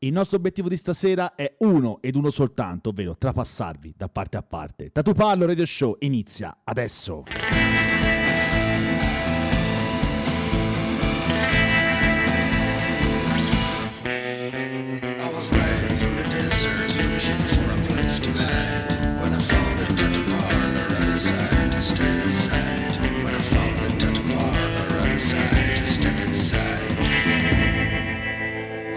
Il nostro obiettivo di stasera è uno ed uno soltanto, ovvero trapassarvi da parte a parte. Tatu Pallo Radio Show inizia adesso.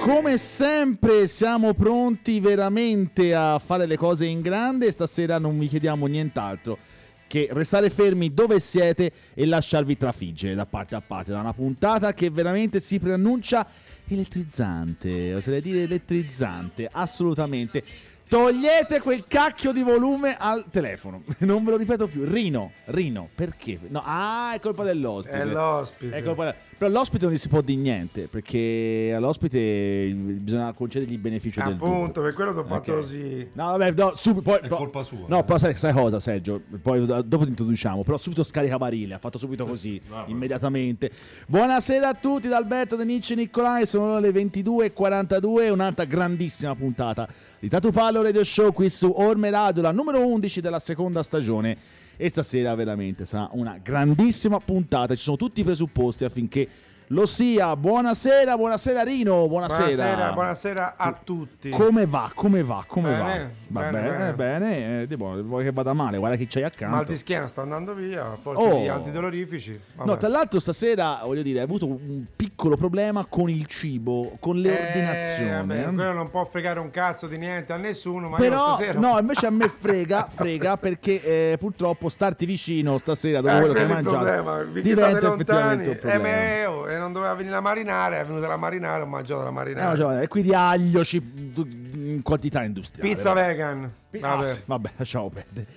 Come sempre siamo pronti veramente a fare le cose in grande. Stasera non vi chiediamo nient'altro che restare fermi dove siete e lasciarvi trafiggere da parte a parte da una puntata che veramente si preannuncia elettrizzante. Oserei dire elettrizzante, assolutamente. Togliete quel cacchio di volume al telefono. Non ve lo ripeto più. Rino, Rino, perché? No, ah, è colpa dell'ospite. È l'ospite. È colpa Però all'ospite non gli si può dire niente, perché all'ospite bisogna concedergli il beneficio del dubbio. Appunto, per quello ti ho fatto Ok. così. No, vabbè, no, subito, poi, È no, colpa sua, No, eh. però sai, sai cosa, Sergio? Poi do- dopo ti introduciamo. Però subito scarica barile. Ha fatto subito così, sì, vabbè. immediatamente. Buonasera a tutti da Alberto De Nicci Nicolai. Sono le 22.42. Un'altra grandissima puntata di Tatu Pallo Radio Show qui su Orme Radio, la numero 11 della seconda stagione. E stasera veramente sarà una grandissima puntata. Ci sono tutti i presupposti affinché lo sia. Buonasera, buonasera Rino. Buonasera. Buonasera, buonasera a tutti. Come va? Come va? Come Bene, va? Va bene, bene, bene. eh, tipo, vuoi che vada male? Guarda chi c'hai accanto. Mal di schiena sta andando via, forse Oh. gli antidolorifici. Vabbè. No, tra l'altro stasera, voglio dire, hai avuto un piccolo problema con il cibo, con le Eh, ordinazioni. vabbè, eh. quello non può fregare un cazzo di niente a nessuno, ma Però, stasera... no, invece a me frega, frega perché eh, purtroppo starti vicino stasera dopo Eh, quello che hai mangiato problema, diventa effettivamente un problema. eh, non doveva venire la marinare, è venuta la marinare, ho mangiato la Eh, marinare. e quindi aglio in quantità industriale. Pizza vabbè. vegan. Pi- Vabbè. ah, sì, vabbè, lasciamo perdere.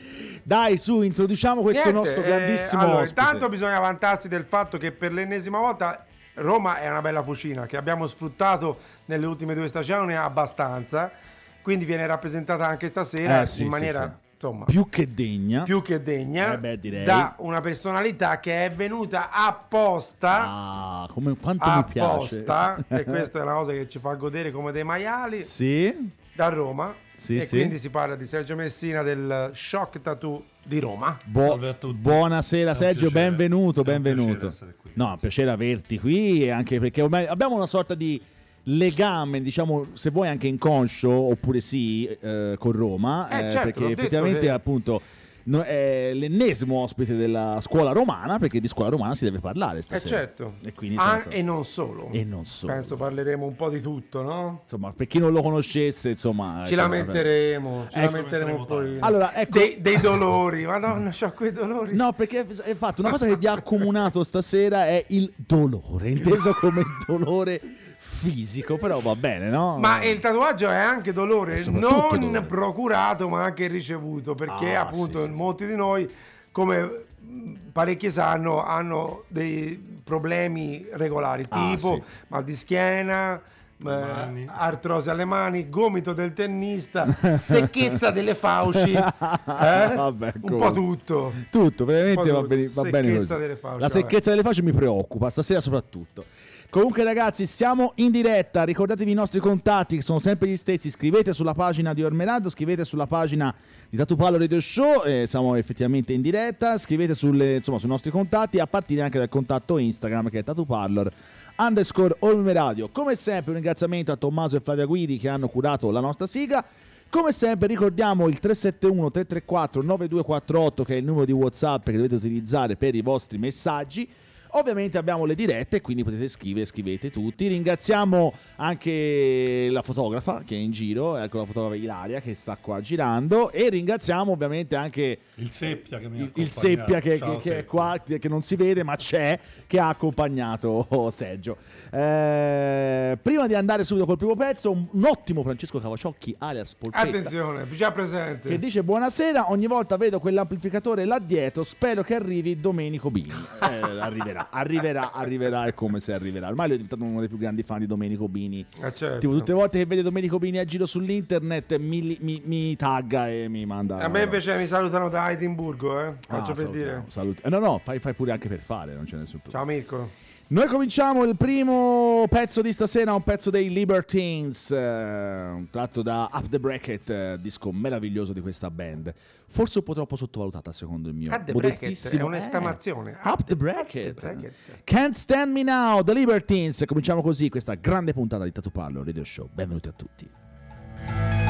Dai, su, introduciamo questo Niente, nostro eh, grandissimo allora, ospite. intanto bisogna vantarsi del fatto che per l'ennesima volta Roma è una bella fucina che abbiamo sfruttato nelle ultime due stagioni abbastanza. Quindi viene rappresentata anche stasera Eh, sì, in maniera sì. Insomma più che degna. più che degna Eh beh, direi. da una personalità che è venuta apposta. Ah, come, quanto mi piace. apposta e questa è una cosa che ci fa godere come dei maiali Sì, da Roma Sì, e sì. quindi si parla di Sergio Messina del Shock Tattoo di Roma Buo- Salve a tutti. Buonasera Sergio, piacere. benvenuto, È un benvenuto. qui, no, è un piacere averti qui, e anche perché ormai abbiamo una sorta di legame, diciamo, se vuoi anche inconscio, oppure sì, eh, con Roma, Eh, eh, certo, perché effettivamente che- appunto no- è l'ennesimo ospite della scuola romana, perché di scuola romana si deve parlare Eh stasera. certo, E quindi Ah, insomma, e non solo. e non solo. Penso parleremo un po' di tutto, no? insomma, per chi non lo conoscesse, insomma... Ci ecco, lamenteremo, ci Ecco. lamenteremo un po'. Allora, ecco- dei, dei dolori, madonna, c'ho quei dolori. No, perché infatti una cosa che vi ha accomunato stasera è il dolore, inteso come dolore fisico, però va bene, no? Ma il tatuaggio è anche dolore, non dolore. procurato ma anche ricevuto, perché Ah, appunto sì, sì, molti di noi, come parecchi sanno, hanno dei problemi regolari, Ah, tipo sì. mal di schiena, eh, artrosi alle mani, gomito del tennista, secchezza delle fauci, eh? Vabbè, un po' tutto. Tutto, veramente po' va tutto. bene, va bene Secchezza così. delle fauci, La vabbè. secchezza delle facce mi preoccupa, stasera soprattutto. Comunque ragazzi, siamo in diretta, ricordatevi i nostri contatti che sono sempre gli stessi, scrivete sulla pagina di Ormerado, scrivete sulla pagina di Tatu Palo Radio Show, eh, siamo effettivamente in diretta, scrivete sulle- insomma, sui nostri contatti a partire anche dal contatto Instagram che è Tatuparlor underscore Ormeradio. Come sempre un ringraziamento a Tommaso e Flavia Guidi che hanno curato la nostra sigla. Come sempre ricordiamo il 371 334 9248 che è il numero di WhatsApp che dovete utilizzare per i vostri messaggi. Ovviamente abbiamo le dirette, quindi potete scrivere, scrivete tutti. Ringraziamo anche la fotografa che è in giro, ecco la fotografa Ilaria che sta qua girando e ringraziamo ovviamente anche Il Seppia che mi ha il, il. Seppia che, Ciao, che- che è Seppia. qua, che non si vede ma c'è, che ha accompagnato Sergio. Eh, prima di andare subito col primo pezzo, un, un ottimo Francesco Cavaciocchi alias Polpetta. Attenzione, già presente. Che dice buonasera, ogni volta vedo quell'amplificatore là dietro, spero che arrivi Domenico Bini. Eh, arriverà, arriverà, arriverà, è come se arriverà. Ormai lui è diventato uno dei più grandi fan di Domenico Bini. Eh, certo. Tipo, tutte le volte che vede Domenico Bini a giro sull'internet mi, mi- mi tagga e mi manda... A me invece mi salutano da Edimburgo, eh. Ah, Faccio per salutiamo, dire. saluti- eh, no, no, fai, fai pure anche per fare, non c'è nessun problema. Ciao Mirko. Noi cominciamo il primo pezzo di stasera, un pezzo dei Libertines, eh, tratto da Up the Bracket, eh, disco meraviglioso di questa band. Forse un po' troppo sottovalutata secondo il mio Up the bracket, è un'esclamazione. Eh, Up the Bracket. bracket. Can't Stand Me Now, The Libertines. Cominciamo così questa grande puntata di Tatu Parlo Radio Show. Benvenuti a tutti.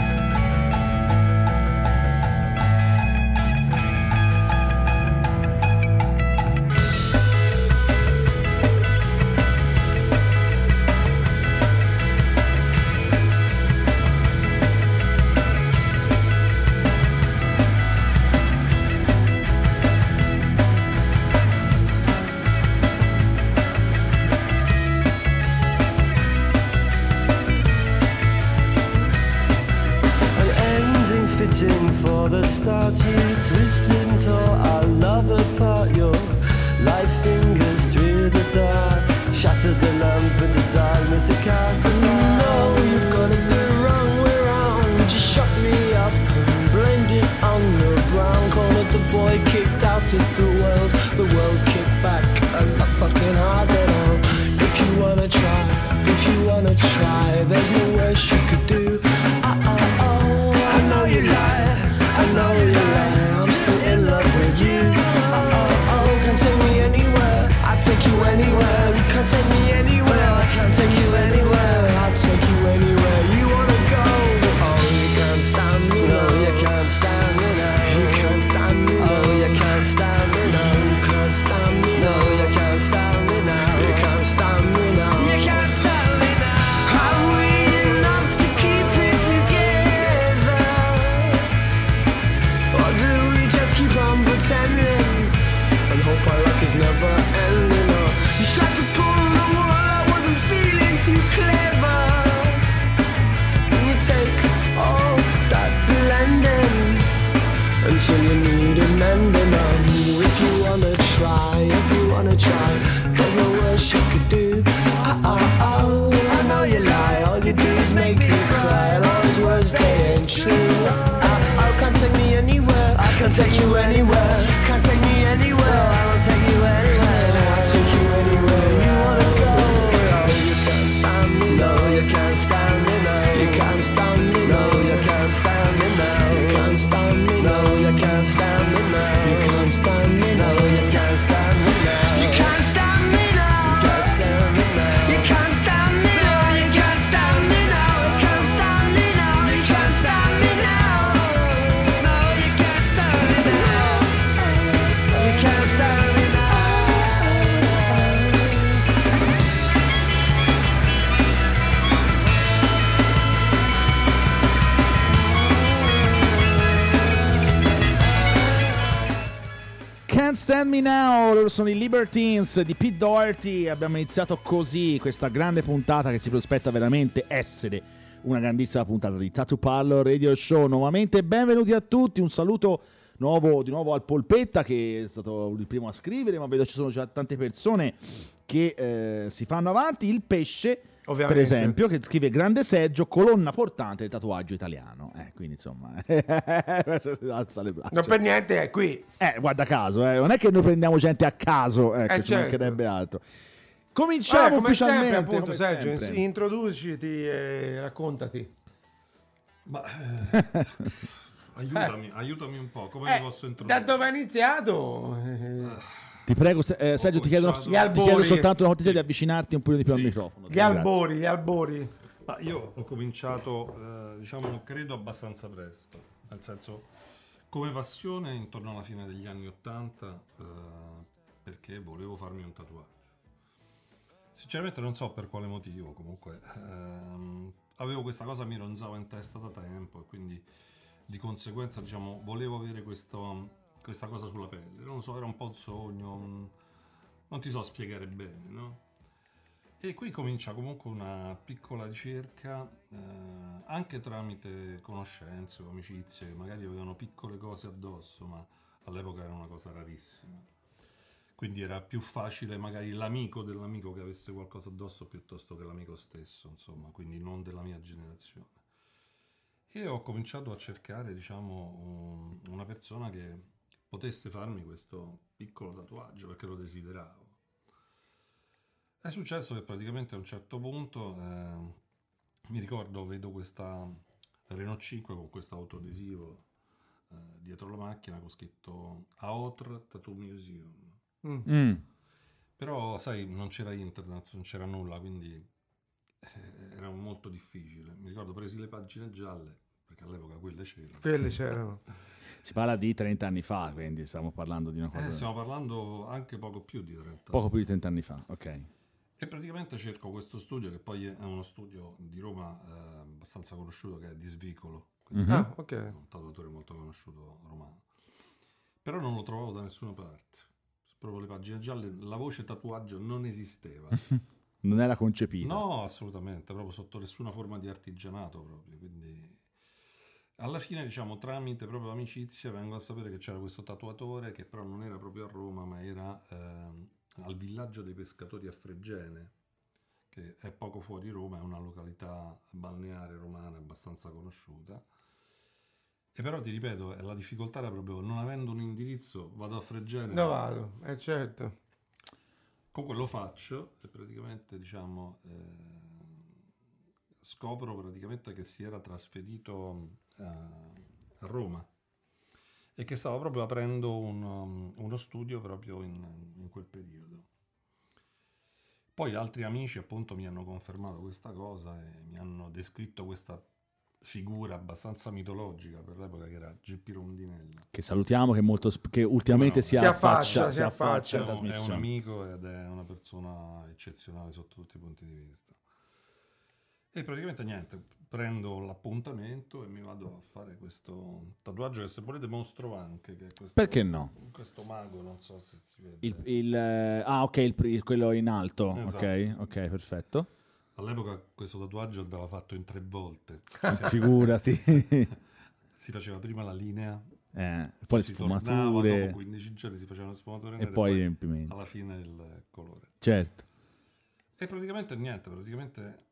Can't Stand Me Now, loro sono i Libertines di Pete Doherty. Abbiamo iniziato così questa grande puntata che si prospetta veramente essere una grandissima puntata di Tattoo Parlor Radio Show. Nuovamente benvenuti a tutti, un saluto nuovo, di nuovo al Polpetta che è stato il primo a scrivere, ma vedo ci sono già tante persone che eh, si fanno avanti. Il pesce, Ovviamente. per esempio, che scrive grande seggio, colonna portante del tatuaggio italiano. Eh, quindi insomma, alza le braccia. Non per niente è qui. Eh, guarda caso, eh. non è che noi prendiamo gente a caso, ecco, Eh, ci certo. mancherebbe altro. Cominciamo come ufficialmente. sempre, appunto, come Sergio, sempre. introduciti e raccontati. Ma eh, aiutami, aiutami un po', come Eh, mi posso da introdurre? dove hai iniziato? Ti prego, eh, Sergio, ti chiedo, cominciato- ti chiedo soltanto una cortesia di avvicinarti un po' di più al microfono. Gli Grazie. albori, gli albori. Ma io ho cominciato, eh, diciamo, credo abbastanza presto, nel senso, come passione intorno alla fine degli anni Ottanta, eh, perché volevo farmi un tatuaggio. Sinceramente non so per quale motivo, comunque ehm, avevo questa cosa, mi ronzava in testa da tempo e quindi di conseguenza diciamo volevo avere questo- questa cosa sulla pelle. Non lo so, era un po' un sogno, un- non ti so spiegare bene, no? E qui comincia comunque una piccola ricerca, eh, anche tramite conoscenze o amicizie magari avevano piccole cose addosso, ma all'epoca era una cosa rarissima. Quindi era più facile magari l'amico dell'amico che avesse qualcosa addosso piuttosto che l'amico stesso, insomma, quindi non della mia generazione. E ho cominciato a cercare, diciamo, un- una persona che potesse farmi questo piccolo tatuaggio perché lo desideravo. È successo che praticamente a un certo punto, eh, mi ricordo, vedo questa Renault 5 con questo autoadesivo eh, dietro la macchina con scritto Aotr Tattoo Museum. Mm. Però, sai, non c'era internet, non c'era nulla, quindi eh, era molto difficile. Mi ricordo, presi le pagine gialle, perché all'epoca quelle c'erano. Quelle c'erano. Si parla di 30 anni fa, quindi stiamo parlando di una cosa... Eh, stiamo parlando anche poco più di 30 Poco più di 30 anni fa, ok. E praticamente cerco questo studio, che poi è uno studio di Roma eh, abbastanza conosciuto, che è di Svicolo, Mhm. Ah, ok. un tatuatore molto conosciuto romano. Però non lo trovavo da nessuna parte. Proprio le pagine gialle, la voce tatuaggio non esisteva. Non era concepita. No, assolutamente, proprio sotto nessuna forma di artigianato proprio, quindi... Alla fine, diciamo, tramite proprio amicizia vengo a sapere che c'era questo tatuatore che però non era proprio a Roma, ma era ehm, al villaggio dei pescatori a Fregene, che è poco fuori Roma, è una località balneare romana abbastanza conosciuta. E però ti ripeto, eh, la difficoltà era proprio non avendo un indirizzo, vado a Fregene. No, vado, eh certo. Comunque lo faccio e praticamente diciamo eh, scopro praticamente che si era trasferito eh, a Roma e che stava proprio aprendo un, um, uno studio proprio in, in quel periodo. Poi altri amici appunto mi hanno confermato questa cosa e mi hanno descritto questa figura abbastanza mitologica per l'epoca che era GP Rondinella. Che salutiamo, che, molto che ultimamente No, si, si affaccia, affaccia, si si affaccia affaccia. alla È un, è un amico ed è una persona eccezionale sotto tutti i punti di vista. E praticamente niente, prendo l'appuntamento e mi vado a fare questo tatuaggio che se volete mostro anche. Che questo, Perché no? Questo mago, non so se si vede. Il, il, eh, ah, ok, il, quello in alto. Esatto. Ok, ok, perfetto. All'epoca questo tatuaggio andava fatto in tre volte. Figurati. si faceva prima la linea, Eh, poi le si tornava, sfumature dopo 15 giorni si faceva una sfumatura e poi i riempimenti. alla fine il colore. Certo. E praticamente niente, praticamente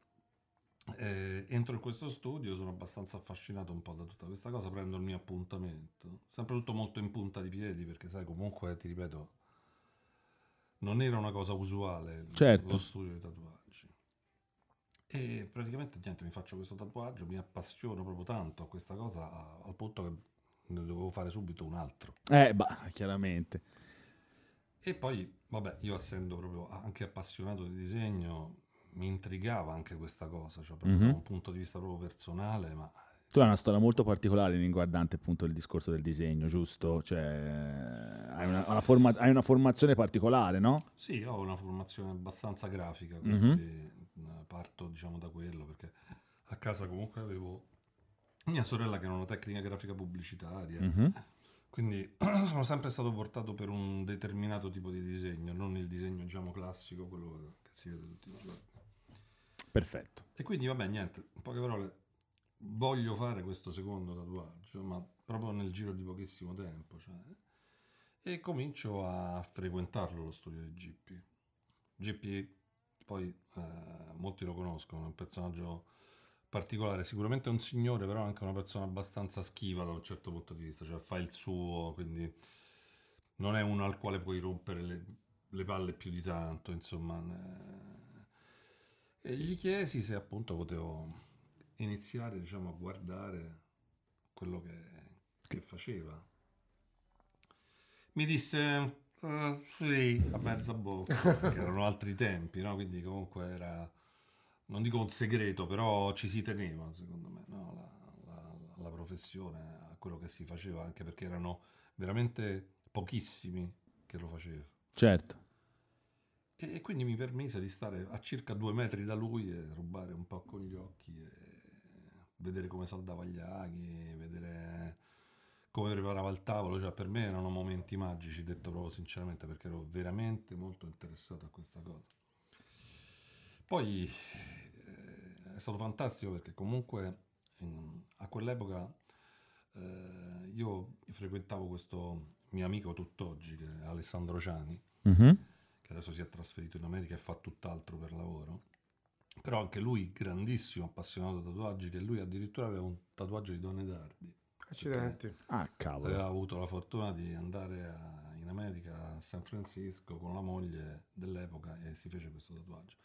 eh, entro in questo studio, sono abbastanza affascinato un po' da tutta questa cosa, prendo il mio appuntamento, sempre tutto molto in punta di piedi perché sai comunque ti ripeto, non era una cosa usuale Certo. lo studio di tatuaggi. E praticamente niente, mi faccio questo tatuaggio, mi appassiono proprio tanto a questa cosa al punto che ne dovevo fare subito un altro. Eh, bah, chiaramente. E poi, vabbè, io essendo proprio anche appassionato di disegno, mi intrigava anche questa cosa, cioè proprio Mhm. da un punto di vista proprio personale, ma Tu hai una storia molto particolare riguardante appunto il discorso del disegno, giusto? Cioè, hai una, una forma- hai una formazione particolare, no? sì, ho una formazione abbastanza grafica, Mhm. quindi eh, parto diciamo da quello, perché a casa comunque avevo mia sorella che era una tecnica grafica pubblicitaria, Mhm. quindi sono sempre stato portato per un determinato tipo di disegno, non il disegno diciamo classico, quello che si vede tutti i giorni. Perfetto. E quindi vabbè, niente, in poche parole, voglio fare questo secondo tatuaggio, ma proprio nel giro di pochissimo tempo. cioè. e comincio a frequentarlo lo studio di GP. GP, poi eh, molti lo conoscono, è un personaggio particolare, sicuramente un signore, però anche una persona abbastanza schiva da un certo punto di vista, cioè fa il suo, quindi non è uno al quale puoi rompere le, le palle più di tanto, insomma. eh. E gli chiesi se appunto potevo iniziare, diciamo, a guardare quello che, che faceva. Mi disse "Eh, sì, a mezza bocca, perché erano altri tempi, no? Quindi comunque era, non dico un segreto, però ci si teneva, secondo me, no? la, la- la professione, a quello che si faceva, anche perché erano veramente pochissimi che lo facevano. Certo. E quindi mi permise di stare a circa due metri da lui e rubare un po' con gli occhi vedere come saldava gli aghi, vedere come preparava il tavolo. Cioè, per me erano momenti magici, detto proprio sinceramente, perché ero veramente molto interessato a questa cosa. Poi eh, è stato fantastico perché comunque in- a quell'epoca eh, io frequentavo questo mio amico tutt'oggi, che è Alessandro Ciani, Mhm. Che adesso si è trasferito in America e fa tutt'altro per lavoro. Però anche lui, grandissimo appassionato di tatuaggi, che lui addirittura aveva un tatuaggio di Donne d'Ardi. Accidenti. Ah, cavolo. Aveva avuto la fortuna di andare a- in America, a San Francisco, con la moglie dell'epoca e si fece questo tatuaggio.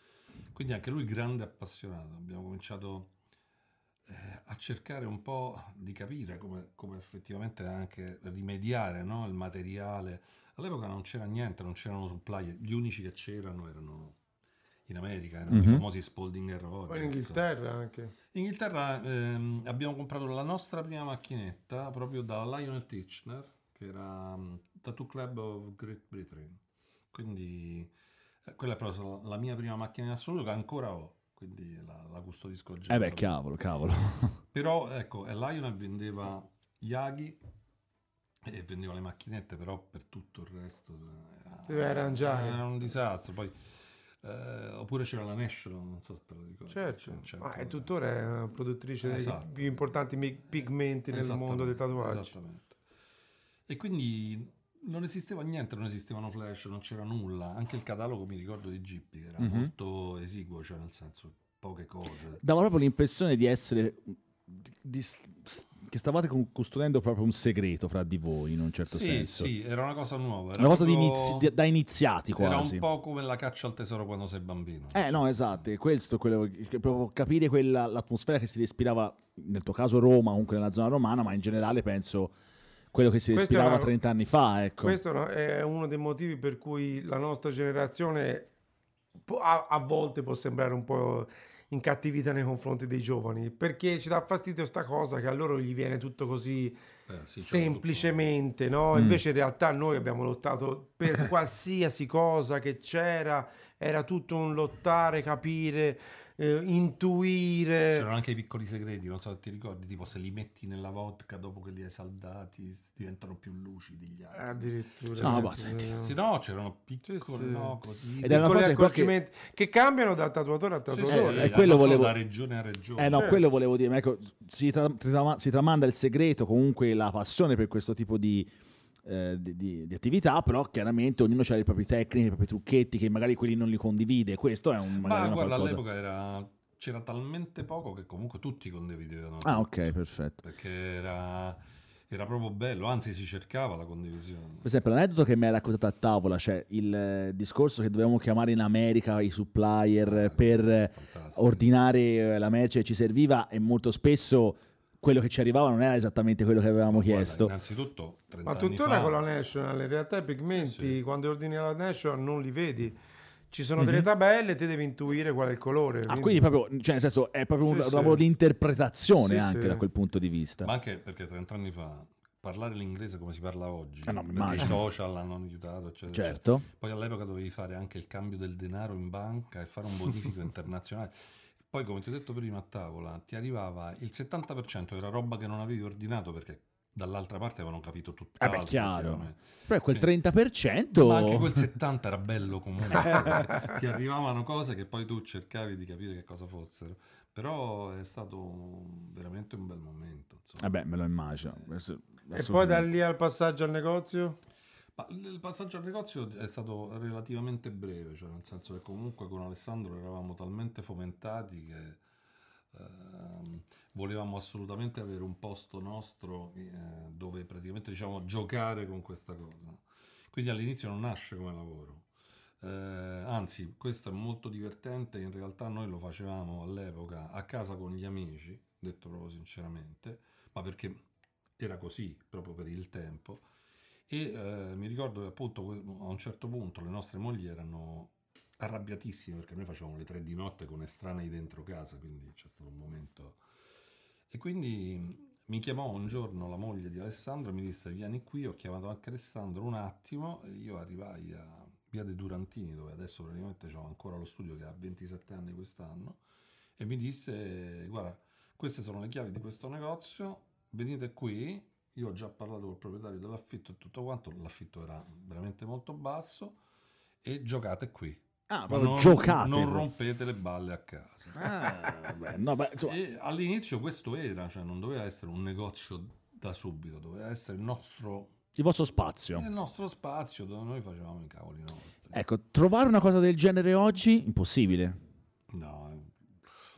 Quindi anche lui grande appassionato. Abbiamo cominciato eh, a cercare un po' di capire come, come effettivamente anche rimediare no, il materiale. All'epoca non c'era niente, non c'erano supplier, gli unici che c'erano erano in America, erano i Mhm. famosi Spalding e Rogers. Poi in Inghilterra anche. In Inghilterra ehm, abbiamo comprato la nostra prima macchinetta proprio da Lionel Tichenor, che era um, Tattoo Club of Great Britain. Quindi eh, quella è proprio la mia prima macchina in assoluto che ancora ho, quindi la, la custodisco oggi. Eh beh, cavolo, cavolo. Però ecco, e Lionel vendeva Yagi e vendeva le macchinette, però per tutto il resto era, arrangiare. era un disastro. Poi, eh, oppure c'era la National, non so se te lo ricordi. Certo, C'è- c'è ma ancora. è tuttora è una produttrice dei Esatto. più importanti pigmenti nel mondo dei tatuaggi. Esattamente. E quindi non esisteva niente, non esistevano flash, non c'era nulla. Anche il catalogo, mi ricordo, di Gippi era Mhm. molto esiguo, cioè nel senso poche cose. Dava proprio l'impressione di essere... di- di- che stavate con- custodendo proprio un segreto fra di voi, in un certo Sì, senso. sì, era una cosa nuova. Era Una cosa di proprio- inizi- di- da iniziati Era quasi. un po' come la caccia al tesoro quando sei bambino. Eh no, esatto, e questo quello proprio capire quella, l'atmosfera che si respirava, nel tuo caso Roma, comunque nella zona romana, ma in generale penso quello che si respirava una- 30 anni fa, ecco. Questo è uno dei motivi per cui la nostra generazione a, a volte può sembrare un po' incattivita nei confronti dei giovani, perché ci dà fastidio sta cosa che a loro gli viene tutto così Eh, sì, semplicemente, no? Mm. Invece in realtà noi abbiamo lottato per qualsiasi cosa che c'era, era tutto un lottare, capire, eh, intuire. C'erano anche i piccoli segreti, non so se ti ricordi, tipo se li metti nella vodka dopo che li hai saldati diventano più lucidi gli altri. Addirittura. No, Eh, ma senti, eh, Sì, no, c'erano piccole, Sì, sì. no, così. Ed è una piccoli cosa che qua che- cambiano da tatuatore a Sì, sì, tatuatore. Eh, eh, quello volevo- da regione a regione. Eh no, Certo. quello volevo dire, ma ecco, si, tra- si tramanda il segreto, comunque la passione per questo tipo di, eh, di- di- di attività, però chiaramente ognuno ha le proprie tecniche, i propri trucchetti che magari quelli non li condivide, questo è un Ma guarda, all'epoca era- c'era talmente poco che comunque tutti condividevano. Ah, ok, perfetto. Perché era, era proprio bello, anzi si cercava la condivisione. Per esempio, l'aneddoto che mi hai raccontato a tavola, cioè il discorso che dovevamo chiamare in America i supplier Ah, per fantastico. ordinare la merce che ci serviva e molto spesso quello che ci arrivava non era esattamente quello che avevamo Guarda, chiesto. innanzitutto, 30 Ma anni tuttora fa, con la National, in realtà i pigmenti, Sì, sì. quando ordini la National non li vedi. Ci sono Mhm. delle tabelle, te devi intuire qual è il colore. Ah, quindi proprio, cioè nel senso, è proprio un, Sì, un sì. lavoro di interpretazione Sì, anche sì. da quel punto di vista. Ma anche perché 30 anni fa parlare l'inglese come si parla oggi, Eh no, i social hanno aiutato, eccetera, eccetera. certo. Poi all'epoca dovevi fare anche il cambio del denaro in banca e fare un bonifico internazionale. Poi, come ti ho detto prima a tavola, ti arrivava il 70% era roba che non avevi ordinato perché dall'altra parte avevano capito. Eh beh, chiaro. Però quel Sì. 30%... Ma anche quel 70 era bello comunque. ti arrivavano cose che poi tu cercavi di capire che cosa fossero. Però è stato veramente un bel momento. insomma. Vabbè, me lo immagino. Adesso- E poi da lì al passaggio al negozio? Ma il passaggio al negozio è stato relativamente breve, cioè nel senso che comunque con Alessandro eravamo talmente fomentati che ehm, volevamo assolutamente avere un posto nostro eh, dove praticamente diciamo giocare con questa cosa. Quindi all'inizio non nasce come lavoro. Eh, anzi, questo è molto divertente, in realtà noi lo facevamo all'epoca a casa con gli amici, detto proprio sinceramente, ma perché era così proprio per il tempo. E eh, mi ricordo che appunto a un certo punto le nostre mogli erano arrabbiatissime perché noi facevamo le tre di notte con estranei dentro casa, quindi c'è stato un momento. E quindi mi chiamò un giorno la moglie di Alessandro e mi disse vieni qui, ho chiamato anche Alessandro un attimo e io arrivai a Via dei Durantini dove adesso praticamente ho ancora lo studio che ha 27 anni quest'anno e mi disse guarda queste sono le chiavi di questo negozio, venite qui, io ho già parlato col proprietario dell'affitto e tutto quanto, l'affitto era veramente molto basso e giocate qui. Ah, Ma non, giocate. non rompete le balle a casa. Ah, vabbè, no, beh, insomma, all'inizio questo era, cioè non doveva essere un negozio da subito, doveva essere il nostro, il vostro spazio. il nostro spazio dove noi facevamo i cavoli nostri. Ecco, trovare una cosa del genere oggi, impossibile. No, eh.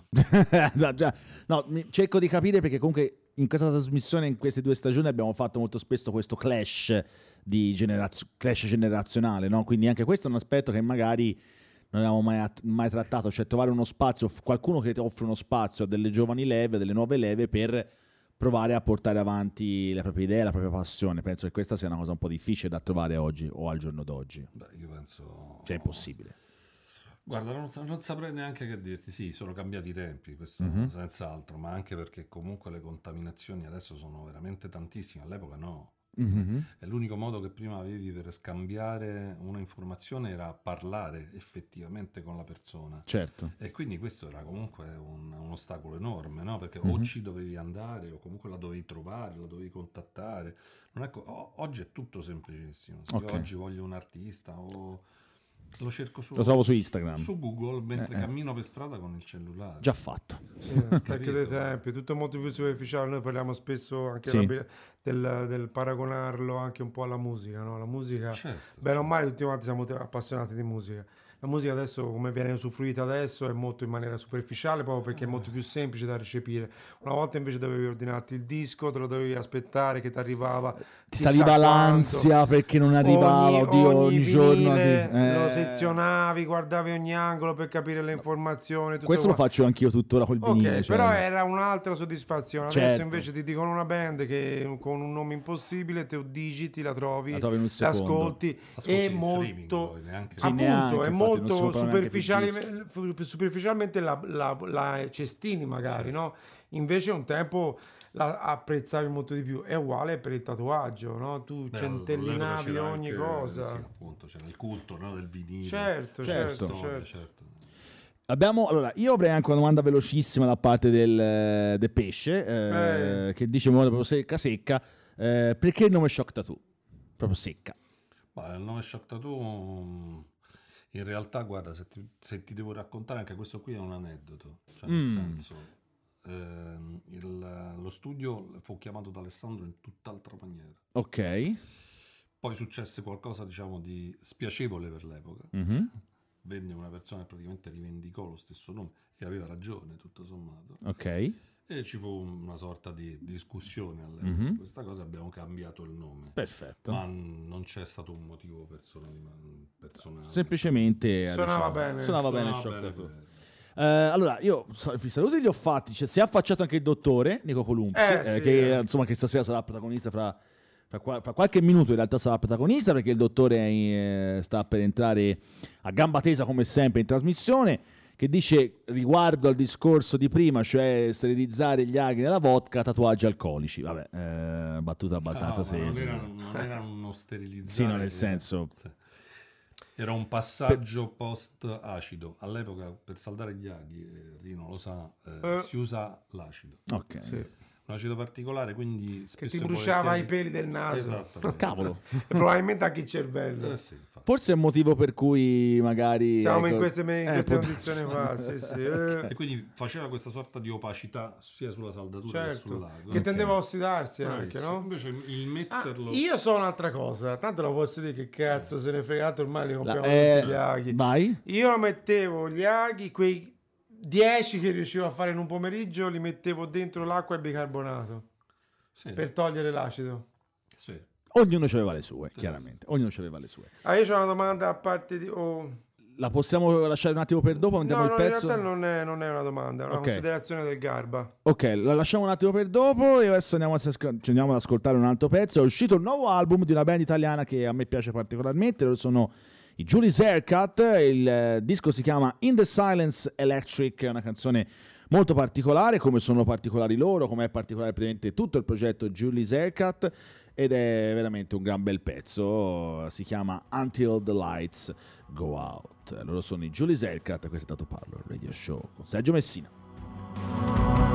No, mi- cerco di capire perché comunque in questa trasmissione, in queste due stagioni, abbiamo fatto molto spesso questo clash di generazio- clash generazionale, no? Quindi anche questo è un aspetto che magari non avevamo mai, at- mai trattato, cioè trovare uno spazio, qualcuno che ti offre uno spazio a delle giovani leve, delle nuove leve per provare a portare avanti le proprie idee, la propria passione. Penso che questa sia una cosa un po' difficile da trovare oggi o al giorno d'oggi. Beh, io penso... Cioè è impossibile. Guarda, non, non saprei neanche che dirti. Sì, sono cambiati i tempi, questo Mhm. senz'altro, ma anche perché comunque le contaminazioni adesso sono veramente tantissime. All'epoca no. Mhm. E l'unico modo che prima avevi per scambiare una informazione era parlare effettivamente con la persona. Certo. E quindi questo era comunque un, un ostacolo enorme, no? Perché Mhm. o ci dovevi andare o comunque la dovevi trovare, la dovevi contattare. Non è co- o- oggi è tutto semplicissimo. Se Ok. io oggi voglio un artista o lo cerco su, Lo trovo su Instagram. su Google mentre Eh, eh. cammino per strada con il cellulare. Già fatto. Sì, specchio Capito? dei tempi, tutto molto più superficiale. Noi parliamo spesso anche Sì. della- del, del paragonarlo anche un po' alla musica. No? La musica, Certo, bene o male, tutti quanti siamo appassionati di musica. La musica adesso, come viene usufruita adesso, è molto in maniera superficiale proprio perché è molto più semplice da recepire. Una volta invece dovevi ordinarti il disco, te lo dovevi aspettare che ti arrivava. Ti saliva quanto. l'ansia perché non arrivava, Ogni- oddio, ogni, ogni giorno. vinile eh. Lo sezionavi, guardavi ogni angolo per capire le informazioni. tutto Questo lo qua. faccio anch'io tuttora col vinile. cioè- però era un'altra soddisfazione. Adesso Certo. invece ti dicono una band che con un nome impossibile te digiti, la trovi, La trovi in un secondo. ascolti, Ascolti è molto poi, neanche- Sì, appunto, neanche, è non molto superficiali- f- superficialmente la, la- la cestini magari, no? Invece un tempo la apprezzavi molto di più. È uguale per il tatuaggio, no? Tu Beh, centellinavi ogni anche- cosa. Sì, appunto, c'era il culto no, del vinile. Certo, Certo. certo, Storia, certo. certo. Abbiamo, allora, io avrei anche una domanda velocissima da parte del, eh, del pesce, eh, Eh. che dice in modo proprio secca secca, eh, perché il nome Shock Tattoo? Proprio secca. Ma il nome Shock Tattoo, mm, in realtà, guarda, se ti, se ti devo raccontare, anche questo qui è un aneddoto. Cioè, nel Mm. senso, ehm, il- lo studio fu chiamato da Alessandro in tutt'altra maniera. Ok. Poi successe qualcosa, diciamo, di spiacevole per l'epoca. Mhm. Venne una persona che praticamente rivendicò lo stesso nome e aveva ragione, tutto sommato. Ok. E ci fu una sorta di discussione all'epoca Mhm. su questa cosa, abbiamo cambiato il nome. Perfetto. Ma non c'è stato un motivo personale. personale. Semplicemente Suonava diciamo, bene. Suonava bene Suonava bene. Eh, allora, io i saluti li ho fatti. Cioè, si è affacciato anche il dottore Nico Columpsi, Eh, eh, sì, che eh. insomma che stasera sarà protagonista fra, fra qua- fra qualche minuto. In realtà sarà protagonista perché il dottore eh, sta per entrare a gamba tesa come sempre in trasmissione. Che dice riguardo al discorso di prima, cioè sterilizzare gli aghi nella vodka, tatuaggi alcolici. Vabbè, eh, battuta No, ma non era, non era uno sterilizzare. Sì, no, nel senso. Era un passaggio post-acido. All'epoca, per saldare gli aghi, eh, Rino lo sa, eh, Eh. si usa l'acido. Ok. Sì. Un acido particolare, quindi Che ti bruciava i peli del naso. Esatto. Cavolo. E probabilmente anche il cervello. Eh sì. Forse è un motivo per cui magari... Siamo in ecco, queste, in eh, queste condizioni qua. Sì, sì. eh. E quindi faceva questa sorta di opacità sia sulla saldatura che sul Certo, lago. che tendeva a ossidarsi anche, Bravissimo. no? Invece il Ah, metterlo... io so un'altra cosa, tanto lo posso dire che cazzo se ne è fregato ormai li La- compriamo eh, tutti gli aghi. vai. Io mettevo gli aghi, quei 10 che riuscivo a fare in un pomeriggio, li mettevo dentro l'acqua e bicarbonato Sì, per togliere l'acido. sì. Ognuno aveva le sue, chiaramente. Ognuno aveva le sue. Ah, io ho una domanda a parte di... oh, La possiamo lasciare un attimo per dopo? No, Andiamo no, il in pezzo? realtà non è, non è una domanda, è una Ok. considerazione del Garba. Ok, la lasciamo un attimo per dopo e adesso andiamo, a- ci andiamo ad ascoltare un altro pezzo. È uscito il nuovo album di una band italiana che a me piace particolarmente. Sono i Julie's Haircut. Il eh, disco si chiama In the Silence Electric. È una canzone molto particolare, come sono particolari loro, come è particolare praticamente tutto il progetto Julie's Haircut. Ed è veramente un gran bel pezzo. Si chiama Until the Lights Go Out. Loro sono i Julie's Haircut. Questo è stato Parlo Radio Show con Sergio Messina.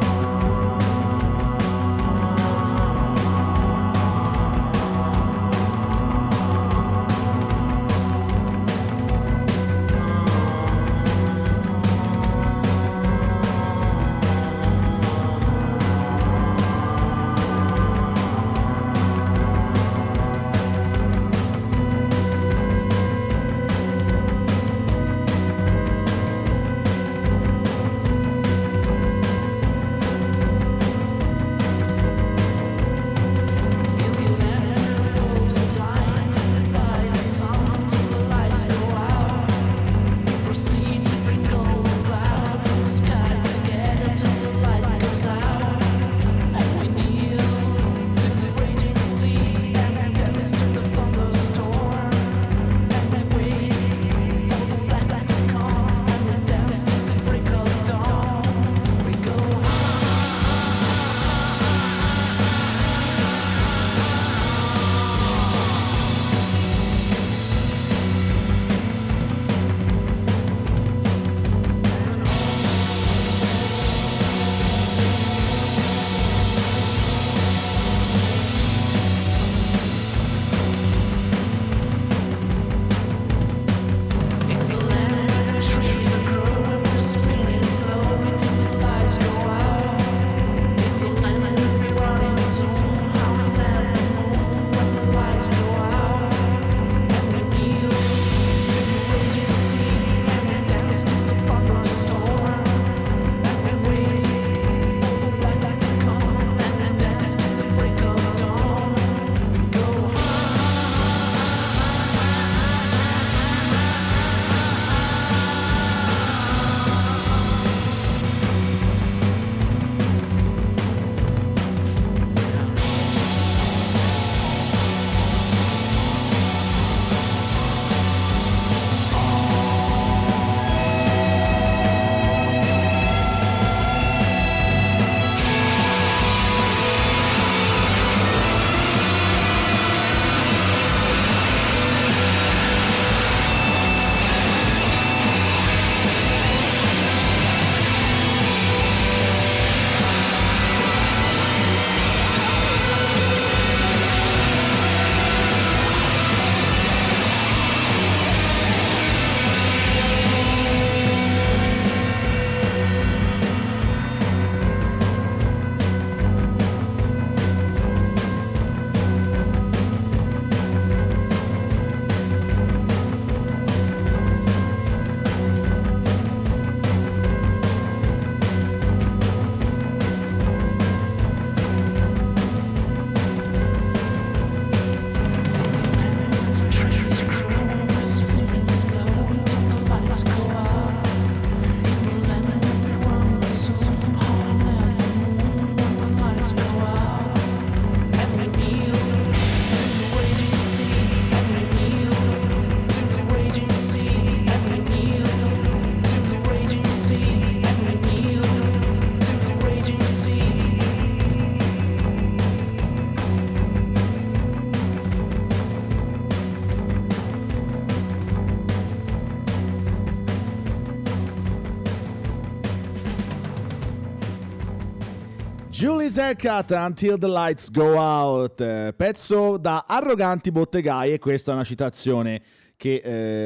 Haircut Until the Lights Go Out, pezzo da Arroganti Bottegai e questa è una citazione che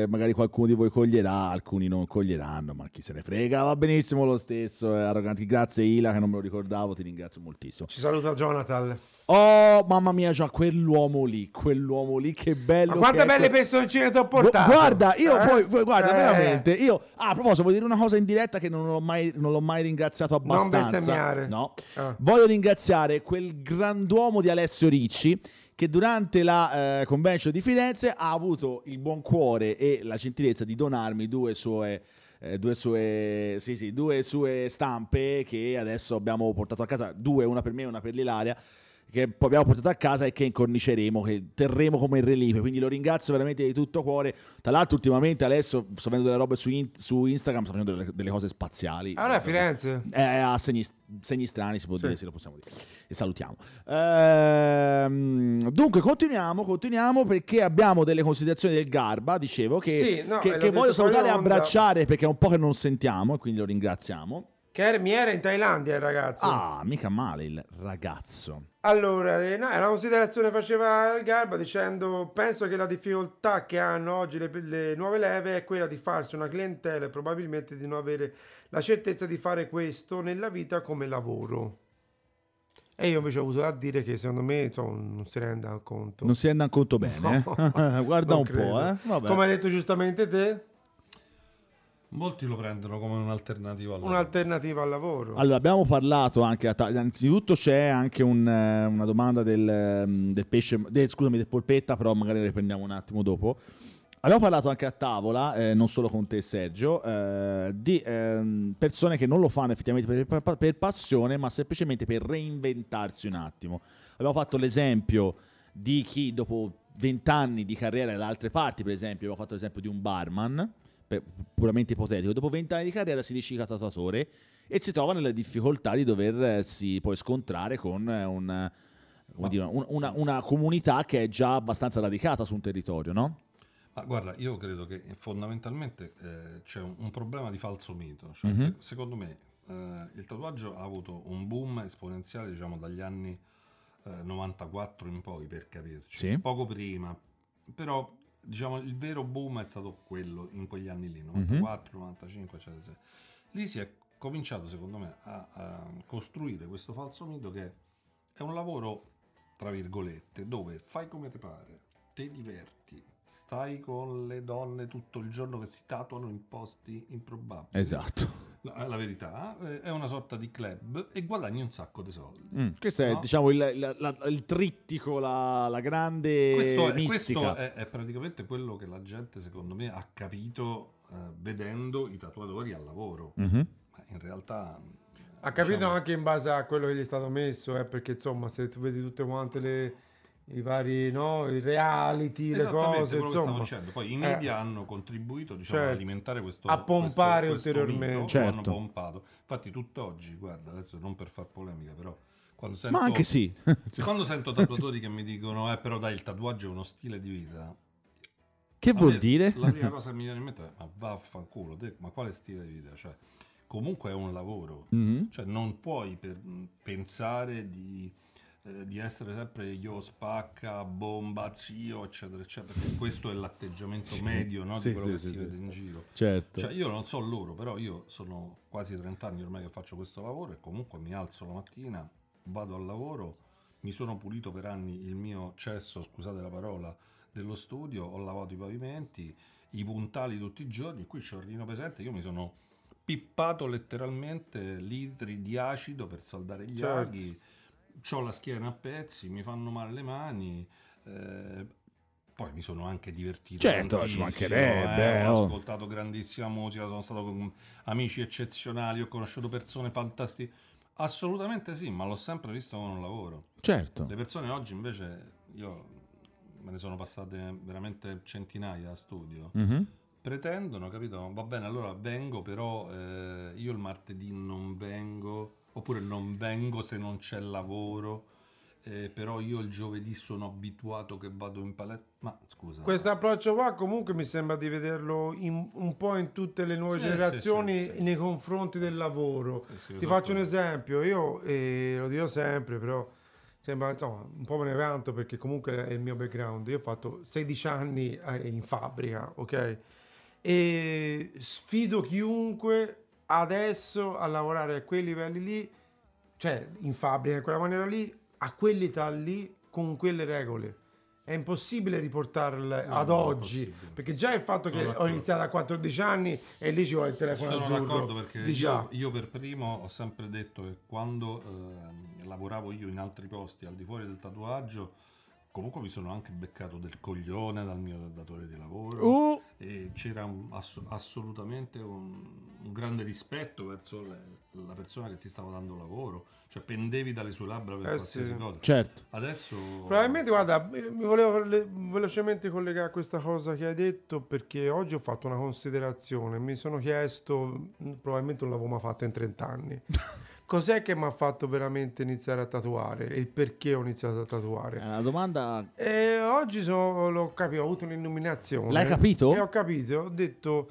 eh, magari qualcuno di voi coglierà, alcuni non coglieranno, ma chi se ne frega, va benissimo lo stesso, eh, Arroganti, grazie Ila che non me lo ricordavo, ti ringrazio moltissimo. Ci saluta Jonathan. Oh mamma mia, già quell'uomo lì, quell'uomo lì, che bello. Ma quante belle que- personcine ti ho portato. Guarda, io Eh? poi, guarda, Eh. veramente, io ah, a proposito, voglio dire una cosa in diretta che non l'ho mai, non l'ho mai ringraziato Non abbastanza. bestemmiare. No. Ah. Voglio ringraziare quel grand'uomo di Alessio Ricci che durante la eh, convention di Firenze ha avuto il buon cuore e la gentilezza di donarmi due sue eh, due sue sì, sì, due sue stampe che adesso abbiamo portato a casa, due, una per me e una per l'Ilaria che poi abbiamo portato a casa e che incorniceremo, che terremo come reliquie. Quindi lo ringrazio veramente di tutto cuore. Tra l'altro, ultimamente adesso sto vedendo delle robe su, in- su Instagram, sto facendo delle, delle cose spaziali. Allora a Firenze. Eh, a segni, segni strani, si può Sì. dire, sì, lo possiamo dire. E salutiamo. Ehm, dunque, continuiamo, continuiamo perché abbiamo delle considerazioni del Garba, dicevo, che, Sì, no, che- eh, che voglio salutare e abbracciare perché è un po' che non sentiamo e quindi lo ringraziamo. Che mi era in Thailandia il ragazzo. Ah, mica male il ragazzo. Allora, eh, no, una considerazione faceva il Garba dicendo penso che la difficoltà che hanno oggi le, le nuove leve è quella di farsi una clientela e probabilmente di non avere la certezza di fare questo nella vita come lavoro. E io invece ho avuto da dire che secondo me insomma, non si rende conto. Non si rende conto bene, No, eh? Guarda un credo. po', eh? Come hai detto giustamente te, Molti lo prendono come un'alternativa al lavoro. un'alternativa al lavoro. Allora, abbiamo parlato anche, a ta- innanzitutto c'è anche un, eh, una domanda del, ehm, del pesce, del- scusami, del polpetta, però magari ne riprendiamo un attimo dopo. Abbiamo parlato anche a tavola, eh, non solo con te Sergio, eh, di ehm, persone che non lo fanno effettivamente per, per- per passione, ma semplicemente per reinventarsi un attimo. Abbiamo fatto l'esempio di chi dopo vent'anni di carriera da altre parti, per esempio, abbiamo fatto l'esempio di un barman, puramente ipotetico, dopo vent'anni di carriera si ricicla tatuatore e si trova nelle difficoltà di doversi poi scontrare con eh, un- come dire, un- una, una comunità che è già abbastanza radicata su un territorio, no? Ma guarda, io credo che fondamentalmente eh, c'è un, un problema di falso mito. Cioè, Mhm. se- secondo me eh, il tatuaggio ha avuto un boom esponenziale diciamo dagli anni eh, 94 in poi, per capirci. Sì. Poco prima, però diciamo il vero boom è stato quello in quegli anni lì, 94, 95, eccetera, eccetera. Lì si è cominciato secondo me a, a costruire questo falso mito che è un lavoro tra virgolette dove fai come ti pare, ti diverti, stai con le donne tutto il giorno che si tatuano in posti improbabili. Esatto. No, è la verità, eh, è una sorta di club e guadagni un sacco di soldi. Mm, questo è No? diciamo il, il- la- il trittico, la, la grande Questo, è, questo è- è praticamente quello che la gente secondo me ha capito eh, vedendo i tatuatori al lavoro. Mhm. Ma in realtà... Ha capito diciamo, anche in base a quello che gli è stato messo, eh, perché insomma, se tu vedi tutte quante le i vari no, i reality, le Esattamente, cose, quello che stavo insomma, dicendo. Poi i Eh. media hanno contribuito diciamo, Certo. ad alimentare questo A pompare questo- questo ulteriormente. mito, Certo. hanno pompato. Infatti tutt'oggi, guarda, adesso non per far polemica, però quando sento Ma anche sì. Quando sento tatuatori che mi dicono "Eh, però dai, il tatuaggio è uno stile di vita". che vuol me dire? La prima cosa che mi viene in mente è "Ma vaffanculo, te, ma quale stile di vita?" Cioè, comunque è un lavoro. Mhm. Cioè, non puoi per- pensare di, eh, di essere sempre io spacca, bomba, zio, eccetera, eccetera, perché questo è l'atteggiamento Sì, medio no, sì, di quello sì, che si vede in giro. Certo. Cioè, io non so loro, però io sono quasi 30 anni ormai che faccio questo lavoro e comunque mi alzo la mattina, vado al lavoro, mi sono pulito per anni il mio cesso, scusate la parola, dello studio, ho lavato i pavimenti, i puntali tutti i giorni, qui il rino pesante, io mi sono pippato letteralmente litri di acido per saldare gli Certo. aghi, ho la schiena a pezzi, mi fanno male le mani, eh, poi mi sono anche divertito. Certo, ci mancherebbe, eh, ho ascoltato grandissima musica, sono stato con amici eccezionali, ho conosciuto persone fantastiche. Assolutamente sì, ma l'ho sempre visto come un lavoro. Certo. Le persone oggi invece, io me ne sono passate veramente centinaia a studio, Mhm. pretendono, capito? Va bene, allora vengo, però eh, io il martedì non vengo, oppure non vengo se non c'è lavoro. eh, però io il giovedì sono abituato che vado in palestra. Ma scusa, Questo approccio qua comunque mi sembra di vederlo in- un po' in tutte le nuove Sì, generazioni sì, sì, nei confronti del lavoro. Ti esatto. faccio un esempio, io eh, lo dico sempre, però sembra insomma un po' me ne vanto perché comunque è il mio background. Io ho fatto 16 anni eh, in fabbrica, ok? E sfido chiunque adesso a lavorare a quei livelli lì, cioè in fabbrica in quella maniera lì, a quell'età lì, con quelle regole. È impossibile riportarle No, ad oggi, perché già il fatto Sono che ho d'accordo. iniziato a 14 anni e lì ci vuole il telefono Sono azzurro. d'accordo perché Di già. io, io per primo ho sempre detto che quando ehm, lavoravo io in altri posti al di fuori del tatuaggio, comunque mi sono anche beccato del coglione dal mio datore di lavoro Uh, e c'era un- ass- assolutamente un, un grande rispetto verso le- la persona che ti stava dando lavoro, cioè pendevi dalle sue labbra per Eh qualsiasi sì. cosa. certo. Adesso Probabilmente, guarda, mi volevo le- velocemente collegare a questa cosa che hai detto perché oggi ho fatto una considerazione. Mi sono chiesto, probabilmente non l'avevo mai fatto in 30 anni, cos'è che mi ha fatto veramente iniziare a tatuare e il perché ho iniziato a È tatuare. una domanda... E oggi sono, l'ho capito, ho avuto un'illuminazione. L'hai capito? E ho capito, ho detto,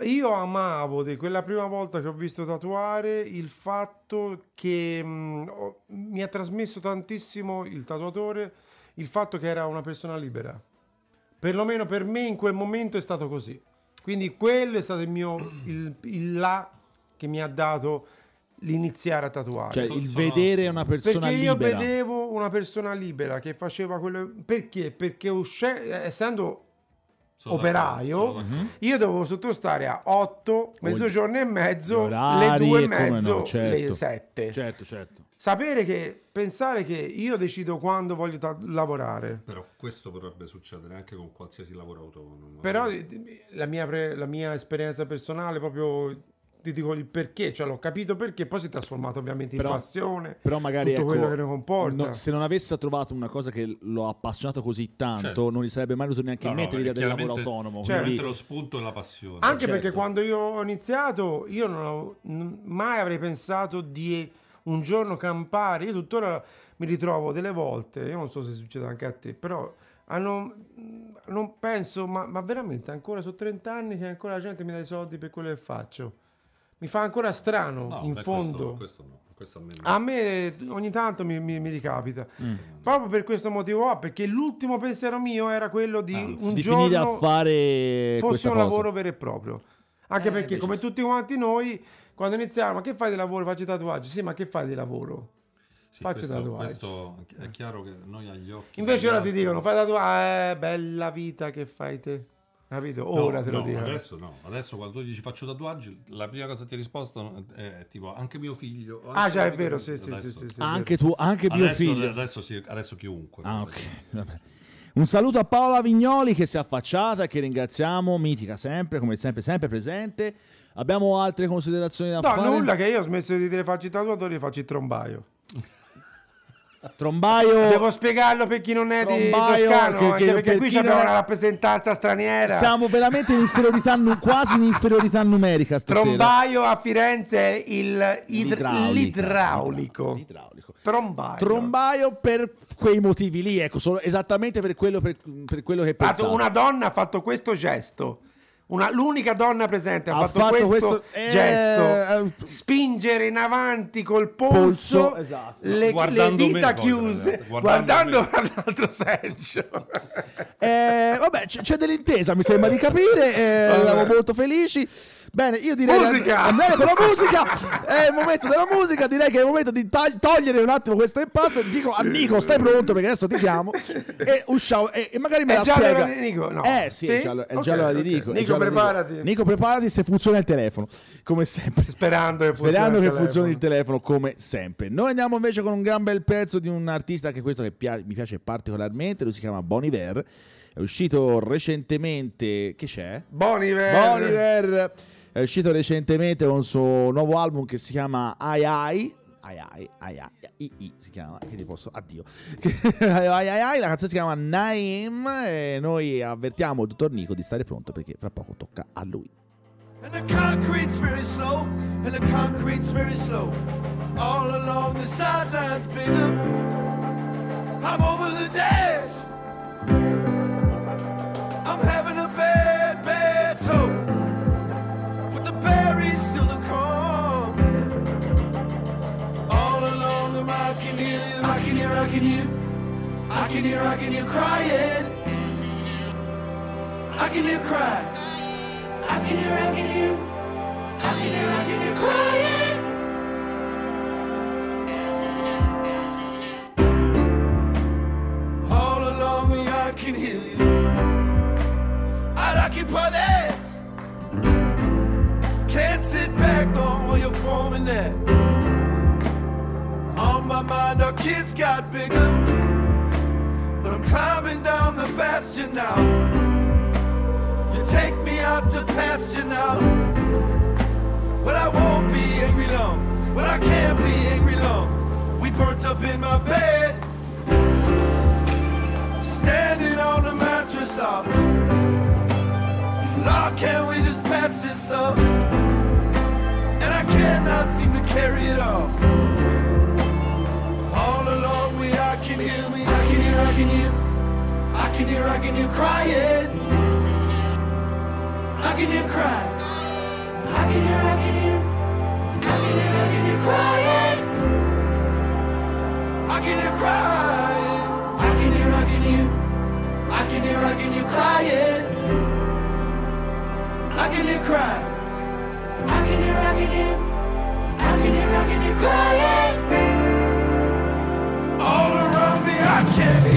io amavo di quella prima volta che ho visto tatuare il fatto che mh, ho- mi ha trasmesso tantissimo il tatuatore, il fatto che era una persona libera. Perlomeno per me in quel momento è stato così. Quindi quello è stato il mio, il, il là che mi ha dato l'iniziare a tatuare. Cioè, sono- il sono- vedere una persona Perché io libera. vedevo una persona libera che faceva quello. Perché? Perché usce- essendo sono operaio, d'accordo. Mhm. io dovevo sottostare a 8, mezzogiorno e mezzo, le orari 2 e mezzo, no, certo. le 7. Certo, certo. Sapere che, pensare che io decido quando voglio ta- lavorare. Però questo potrebbe succedere anche con qualsiasi lavoro autonomo. Però eh, la mia, pre- la mia esperienza personale proprio ti dico il perché, cioè l'ho capito perché, poi si è trasformato ovviamente in Però- passione. Però magari tutto ecco, quello che ne comporta. no- se non avesse trovato una cosa che lo ha appassionato così tanto, Certo. non gli sarebbe mai venuto neanche No, in no, mente l'idea del lavoro autonomo. Certo. quindi- Chiaramente lo spunto e la passione. Anche certo. perché quando io ho iniziato, io non ho, mai avrei pensato di un giorno campare. Io tuttora mi ritrovo delle volte, io non so se succede anche a te, però a non, non penso, ma, ma veramente ancora sono 30 anni che ancora la gente mi dà i soldi per quello che faccio. Mi fa ancora strano, No, in beh, fondo. Questo, questo no, questo a me no. A me ogni tanto mi, mi- mi ricapita. Mm. Proprio per questo motivo qua, perché l'ultimo pensiero mio era quello di Anzi, un di giorno finire a fare fosse un cosa. lavoro vero e proprio. Anche Eh, perché, come sì. tutti quanti noi, quando iniziamo, ma che fai di lavoro? Faccio i tatuaggi. Sì, ma che fai di lavoro? Sì, faccio questo, tatuaggi. questo è chiaro che noi agli occhi... Invece ora ti dicono, fai tatuaggi, eh, bella vita che fai te. Capito? No, Ora te lo no, dico. Adesso no, adesso quando tu dici faccio tatuaggi, la prima cosa che ti risposto è tipo anche mio figlio. Ah, anche già, è mio vero, sì, sì, sì, sì, sì, è Anche tu, anche mio Adesso, figlio. adesso, sì, adesso chiunque. Ah, ok. Vabbè. Un saluto a Paola Vignoli che si è affacciata, che ringraziamo, mitica sempre, come sempre, sempre presente. Abbiamo altre considerazioni da No, fare? nulla che io ho smesso di dire faccio i tatuatori e faccio il trombaio. Trombaio. Devo spiegarlo per chi non è di Trombaio, Toscano, che- anche che perché per qui abbiamo una rappresentanza straniera. Siamo veramente in inferiorità, quasi in inferiorità numerica stasera. Trombaio a Firenze è il id- L'idraulica. l'idraulico. L'idraulico. Trombaio. Trombaio per quei motivi lì, ecco, esattamente per quello, per, per quello che pensavo. una donna ha fatto questo gesto. Una- l'unica donna presente ha, Ha fatto, fatto questo, questo- eh, gesto. eh, Spingere in avanti col Polso, polso, esatto. le, le me dita poi, chiuse, guardando guardando l'altro Sergio. Eh, vabbè, c- c'è dell'intesa, mi sembra di capire. eh, siamo molto felici. Bene, io direi di Musica! and- andare con la musica. È il momento della musica. Direi che è il momento di tag- togliere un attimo questo impasse. Dico a Nico, stai pronto? Perché adesso ti chiamo. E usciamo. E, e magari me È la già spiega. l'ora di Nico? No. Eh sì, è Sì? è già l'ora di ok. Nico. è Nico, di preparati. Nico, preparati se funziona il telefono. Come sempre. Sperando che funzioni Sperando che funzioni il telefono come sempre. Noi andiamo invece con un gran bel pezzo di un artista che questo che pia- mi piace particolarmente, lui si chiama Bon Iver. È uscito recentemente, che c'è? Bon Iver. È uscito recentemente con il suo nuovo album che si chiama Ai Ai. Ai ai, ai ai, i, i, si chiama, che ti posso, addio. ai ai ai, la canzone si chiama Naim e noi avvertiamo il dottor Nico di stare pronto perché fra poco tocca a lui. And the concrete's very slow, and the concrete's very slow. All along the sidelines, big up. I'm over the dash. I can hear, I can hear. I can hear, crying. I can hear cry. I can hear, I can hear. I can hear, I can hear crying. All along me, I can hear you. I'd occupy that. Can't sit back on while you're forming that. On my mind, our kids got bigger. But I'm climbing down the bastion now. You take me out to pasture now. Well, I won't be angry long. Well, I can't be angry long. We burnt up in my bed. Standing on the mattress up. Lord, can't we just patch this up? And I cannot seem to carry it all. Can hear, I can hear. I can hear, crying. I can hear crying. I can hear, I can hear. I can hear, I can hear crying. I can hear crying. I can hear, I can hear. I can hear, I can hear crying. I can hear crying. I can hear, I can hear. I can hear, I can hear crying. All around me, I can't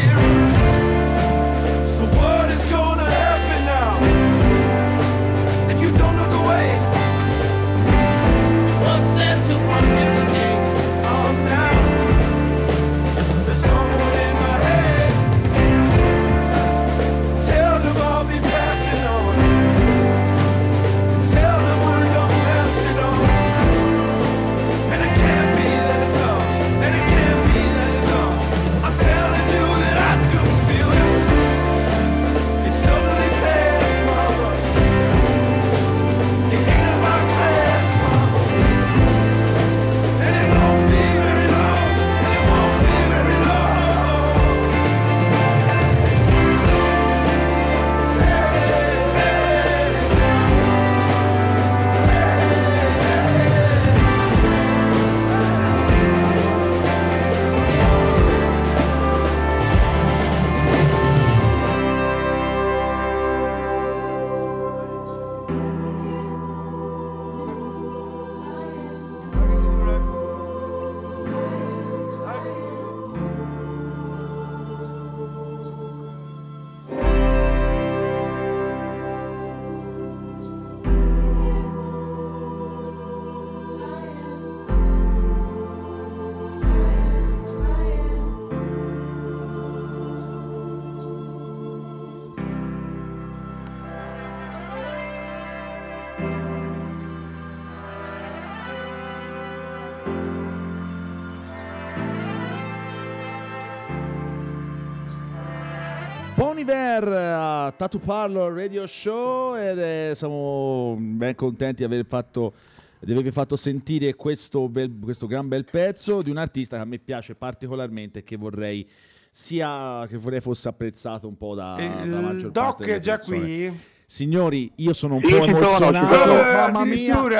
Bon Iver a Tattoo Parlor Radio Show ed eh, siamo ben contenti di aver fatto di avervi fatto sentire questo, bel- questo gran bel pezzo di un artista che a me piace particolarmente e che vorrei sia che vorrei fosse apprezzato un po' da, dalla maggior Il parte doc è già persone. qui. Signori, io sono un Sì, po' emozionato. sono. Eh, Mamma mia, mi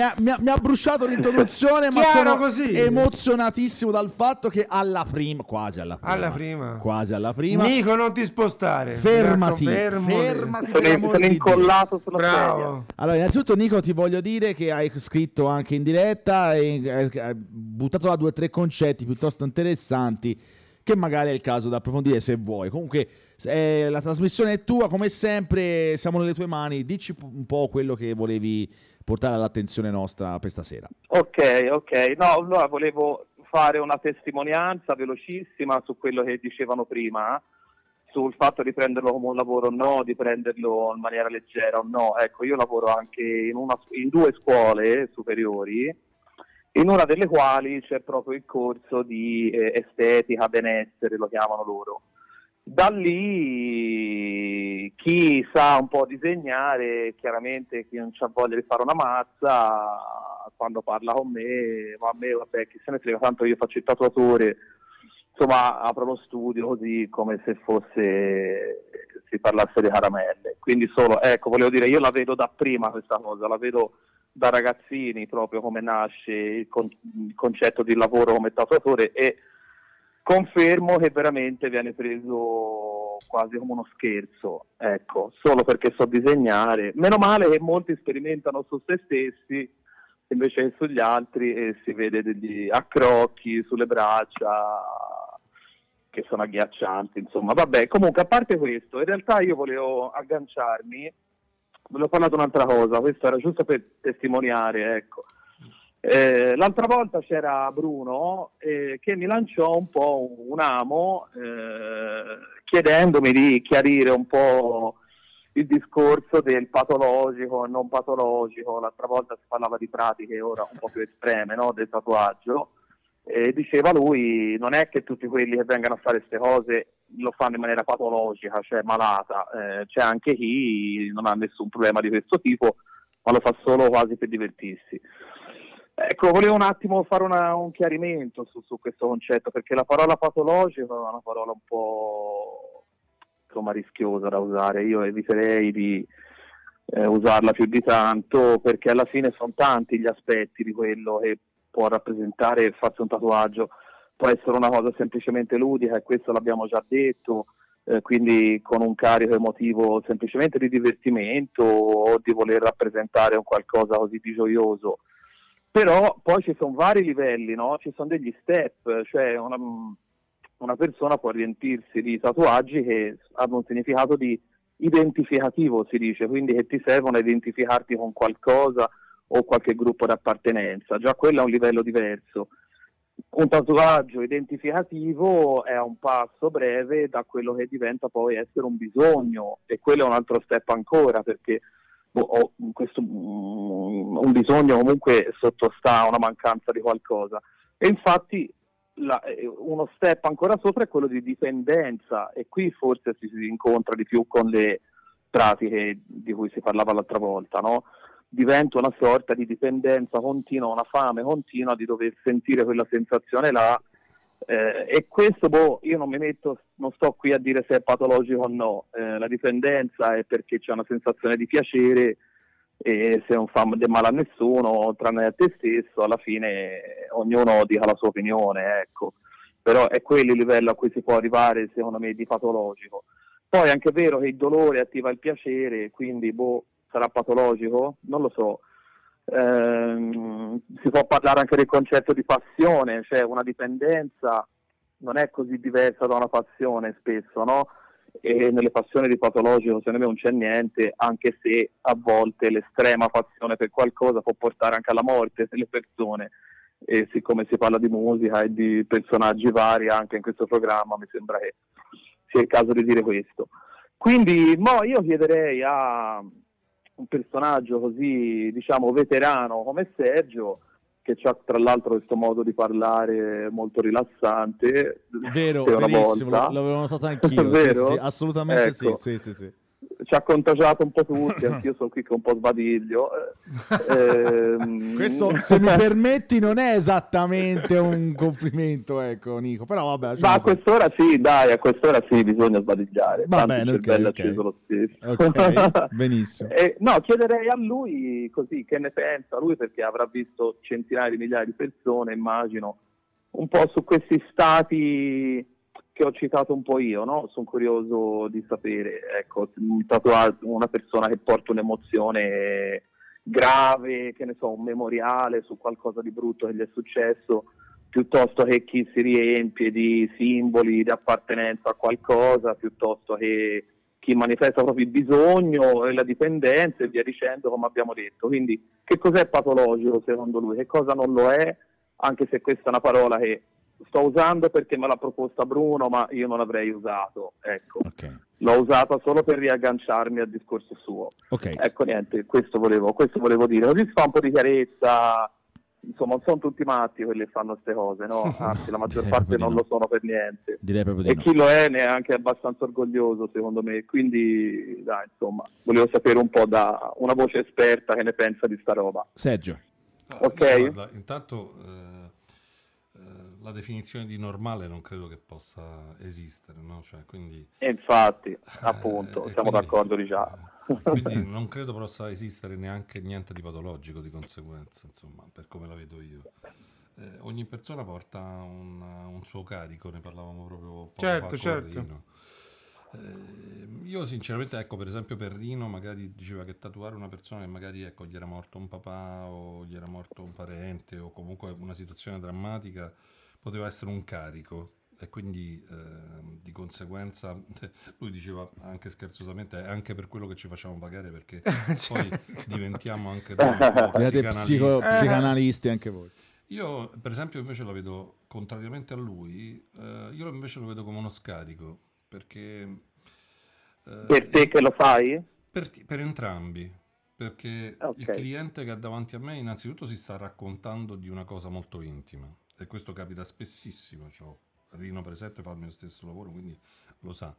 ha, mi ha- mi ha bruciato l'introduzione, ma sono così. emozionatissimo dal fatto che alla prima, quasi alla prima, Alla prima. quasi alla prima, Nico, non ti spostare. fermati, raccomando, fermati Sono, sono incollato sulla sedia. Bravo. Allora, innanzitutto, Nico, ti voglio dire che hai scritto anche in diretta e hai hai buttato là due o tre concetti piuttosto interessanti che magari è il caso da approfondire se vuoi. Comunque, eh, la trasmissione è tua, come sempre, siamo nelle tue mani. Dici un po' quello che volevi portare all'attenzione nostra per stasera. Ok, ok. No, allora volevo fare una testimonianza velocissima su quello che dicevano prima, sul fatto di prenderlo come un lavoro o no, di prenderlo in maniera leggera o no. Ecco, io lavoro anche in, una, in due scuole superiori, in una delle quali c'è proprio il corso di eh, estetica, benessere, lo chiamano loro. Da lì chi sa un po' disegnare, chiaramente chi non ha voglia di fare una mazza, quando parla con me, ma a me vabbè chi se ne frega, tanto io faccio il tatuatore, insomma apro lo studio così come se fosse si parlasse di caramelle. Quindi solo, ecco, volevo dire, io la vedo da prima questa cosa, la vedo da ragazzini proprio come nasce il, con- il concetto di lavoro come tatuatore e confermo che veramente viene preso quasi come uno scherzo, ecco, solo perché so disegnare. Meno male che molti sperimentano su se stessi invece che sugli altri e si vede degli accrocchi sulle braccia che sono agghiaccianti, insomma. Vabbè, comunque a parte questo, in realtà io volevo agganciarmi, volevo parlare di un'altra cosa, questo era giusto per testimoniare, ecco. Eh, l'altra volta c'era Bruno eh, che mi lanciò un po' un amo eh, chiedendomi di chiarire un po' il discorso del patologico e non patologico. L'altra volta si parlava di pratiche ora un po' più estreme no? del tatuaggio. E diceva lui: non è che tutti quelli che vengono a fare queste cose lo fanno in maniera patologica, cioè malata, Eh, c'è anche chi non ha nessun problema di questo tipo, ma lo fa solo quasi per divertirsi. Ecco, volevo un attimo fare una- un chiarimento su, su questo concetto, perché la parola patologico è una parola un po' insomma, rischiosa da usare. Io eviterei di eh, usarla più di tanto, perché alla fine sono tanti gli aspetti di quello che può rappresentare farsi un tatuaggio. Può essere una cosa semplicemente ludica, e questo l'abbiamo già detto, eh, quindi con un carico emotivo semplicemente di divertimento o di voler rappresentare un qualcosa così di gioioso però poi ci sono vari livelli, no? ci sono degli step, cioè una, una persona può riempirsi di tatuaggi che hanno un significato di identificativo, si dice, quindi che ti servono a identificarti con qualcosa o qualche gruppo d'appartenenza, già quello è un livello diverso. Un tatuaggio identificativo è un passo breve da quello che diventa poi essere un bisogno e quello è un altro step ancora perché boh, questo, mm, un bisogno comunque sottostà a una mancanza di qualcosa. E infatti la- eh, uno step ancora sopra è quello di dipendenza e qui forse si, si incontra di più con le pratiche di cui si parlava l'altra volta, no? diventa una sorta di dipendenza continua, una fame continua di dover sentire quella sensazione là eh, e questo, boh, io non mi metto, non sto qui a dire se è patologico o no, Eh, la dipendenza è perché c'è una sensazione di piacere e se non fa del male a nessuno, tranne a te stesso, alla fine ognuno dica la sua opinione, ecco. Però è quello il livello a cui si può arrivare, secondo me, di patologico. Poi è anche vero che il dolore attiva il piacere, quindi, boh, sarà patologico? Non lo so. Ehm, si può parlare anche del concetto di passione, cioè una dipendenza non è così diversa da una passione spesso, no? E nelle passioni di patologico secondo me non c'è niente, anche se a volte l'estrema passione per qualcosa può portare anche alla morte delle persone. E siccome si parla di musica e di personaggi vari anche in questo programma, mi sembra che sia il caso di dire questo. Quindi mo io chiederei a un personaggio così, diciamo, veterano come Sergio, che ha tra l'altro questo modo di parlare molto rilassante. Vero, volta. lo- l'avevo notato anch'io. sì, sì, assolutamente Ecco. sì, sì, sì, sì. Ci ha contagiato un po' tutti, anch'io sono qui che un po' sbadiglio. Eh, ehm, Questo, se mi permetti, non è esattamente un complimento, ecco, Nico. Però vabbè, Ma a quest'ora sì, dai, a quest'ora sì, bisogna sbadigliare. Va tanto bene, il ok, cervello è ok. acceso lo stesso. Ok, benissimo. Eh, no, chiederei a lui così che ne pensa lui perché avrà visto centinaia di migliaia di persone, immagino, un po' su questi stati che ho citato un po' io, no? Sono curioso di sapere, ecco, un tatua- una persona che porta un'emozione grave, che ne so, un memoriale su qualcosa di brutto che gli è successo, piuttosto che chi si riempie di simboli di appartenenza a qualcosa, piuttosto che chi manifesta proprio il bisogno e la dipendenza e via dicendo, come abbiamo detto. Quindi, che cos'è patologico secondo lui? Che cosa non lo è? Anche se questa è una parola che sto usando perché me l'ha proposta Bruno, ma io non l'avrei usato. Ecco, Ok, l'ho usata solo per riagganciarmi al discorso suo. ok. Ecco, niente, questo volevo, questo volevo dire. Così si fa un po' di chiarezza. Insomma, non sono tutti matti quelli che fanno queste cose, no? Anzi, la maggior parte non no. lo sono per niente. Direi proprio E di no. chi lo è ne è anche abbastanza orgoglioso, secondo me. Quindi, dai, insomma, volevo sapere un po' da una voce esperta che ne pensa di sta roba. Sergio. Ah, Ok. guarda, intanto, eh, la definizione di normale non credo che possa esistere, no? Cioè, quindi, E infatti, appunto, eh, siamo quindi- d'accordo di già. eh, quindi non credo possa esistere neanche niente di patologico di conseguenza, insomma, per come la vedo io. Eh, ogni persona porta un, un suo carico, ne parlavamo proprio poco Certo, fa con certo. Rino. Eh, io sinceramente, ecco, per esempio per Rino magari diceva che tatuare una persona che magari ecco, gli era morto un papà o gli era morto un parente o comunque una situazione drammatica poteva essere un carico e quindi ehm, di conseguenza lui diceva anche scherzosamente è anche per quello che ci facciamo pagare perché poi diventiamo anche noi psicanalisti. psico- Eh. psicanalisti anche voi. Io, per esempio, invece la vedo, contrariamente a lui, eh, io invece lo vedo come uno scarico, perché... eh, Per te che lo fai? per, ti- per entrambi, perché Ok. il cliente che ha davanti a me innanzitutto si sta raccontando di una cosa molto intima, e questo capita spessissimo, cioè, Rino Presente fa il mio stesso lavoro, quindi lo sa.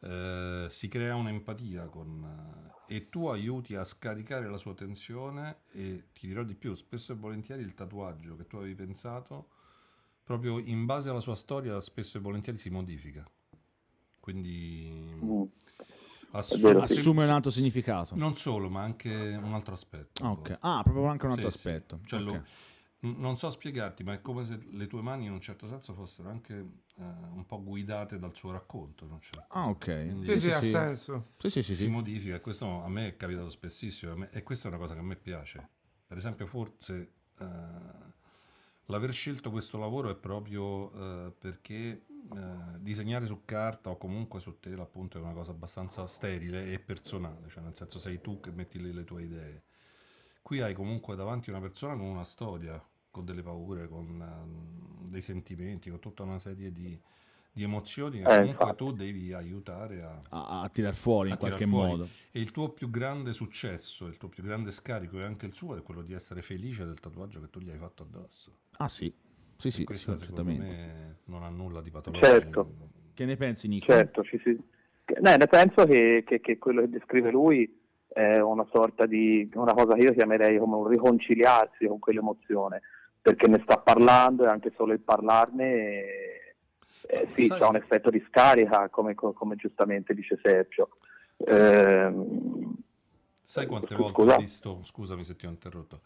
Eh, si crea un'empatia con, eh, e tu aiuti a scaricare la sua tensione e ti dirò di più, spesso e volentieri il tatuaggio che tu avevi pensato, proprio in base alla sua storia, spesso e volentieri si modifica. Quindi Mm. assu- vero, sì, Assume sì, un altro significato. Non solo, ma anche un altro aspetto. Ah, a ok. volte. Ah, proprio anche un altro Sì, sì. aspetto. Cioè, Ok. lo- non so spiegarti, ma è come se le tue mani in un certo senso fossero anche eh, un po' guidate dal suo racconto. in un certo Ah, ok. senso. Quindi Sì, sì, sì, ha sì. senso. Sì, sì, sì, si sì. modifica e questo a me è capitato spessissimo a me- e questa è una cosa che a me piace. Per esempio, forse eh, l'aver scelto questo lavoro è proprio eh, perché eh, disegnare su carta o comunque su tela appunto è una cosa abbastanza sterile e personale, cioè nel senso sei tu che metti lì le tue idee. Qui hai comunque davanti una persona con una storia, con delle paure, con ehm, dei sentimenti, con tutta una serie di, di emozioni che Eh, comunque infatti. tu devi aiutare a, A, a tirar fuori in a tirar qualche fuori. modo. E il tuo più grande successo, il tuo più grande scarico e anche il suo è quello di essere felice del tatuaggio che tu gli hai fatto addosso. Ah, sì. Sì, sì, Questo sì, certamente. me non ha nulla di patologico. Certo. Che ne pensi, Nico? Certo, ci si... che- ne, ne penso che, che- che quello che descrive lui è una sorta di una cosa che io chiamerei come un riconciliarsi con quell'emozione, perché ne sta parlando e anche solo il parlarne eh, eh, sì, Sai- ha un effetto di scarica, come, come giustamente dice Sergio. Ehm, Sai quante Scusa? volte ho visto, scusami se ti ho interrotto,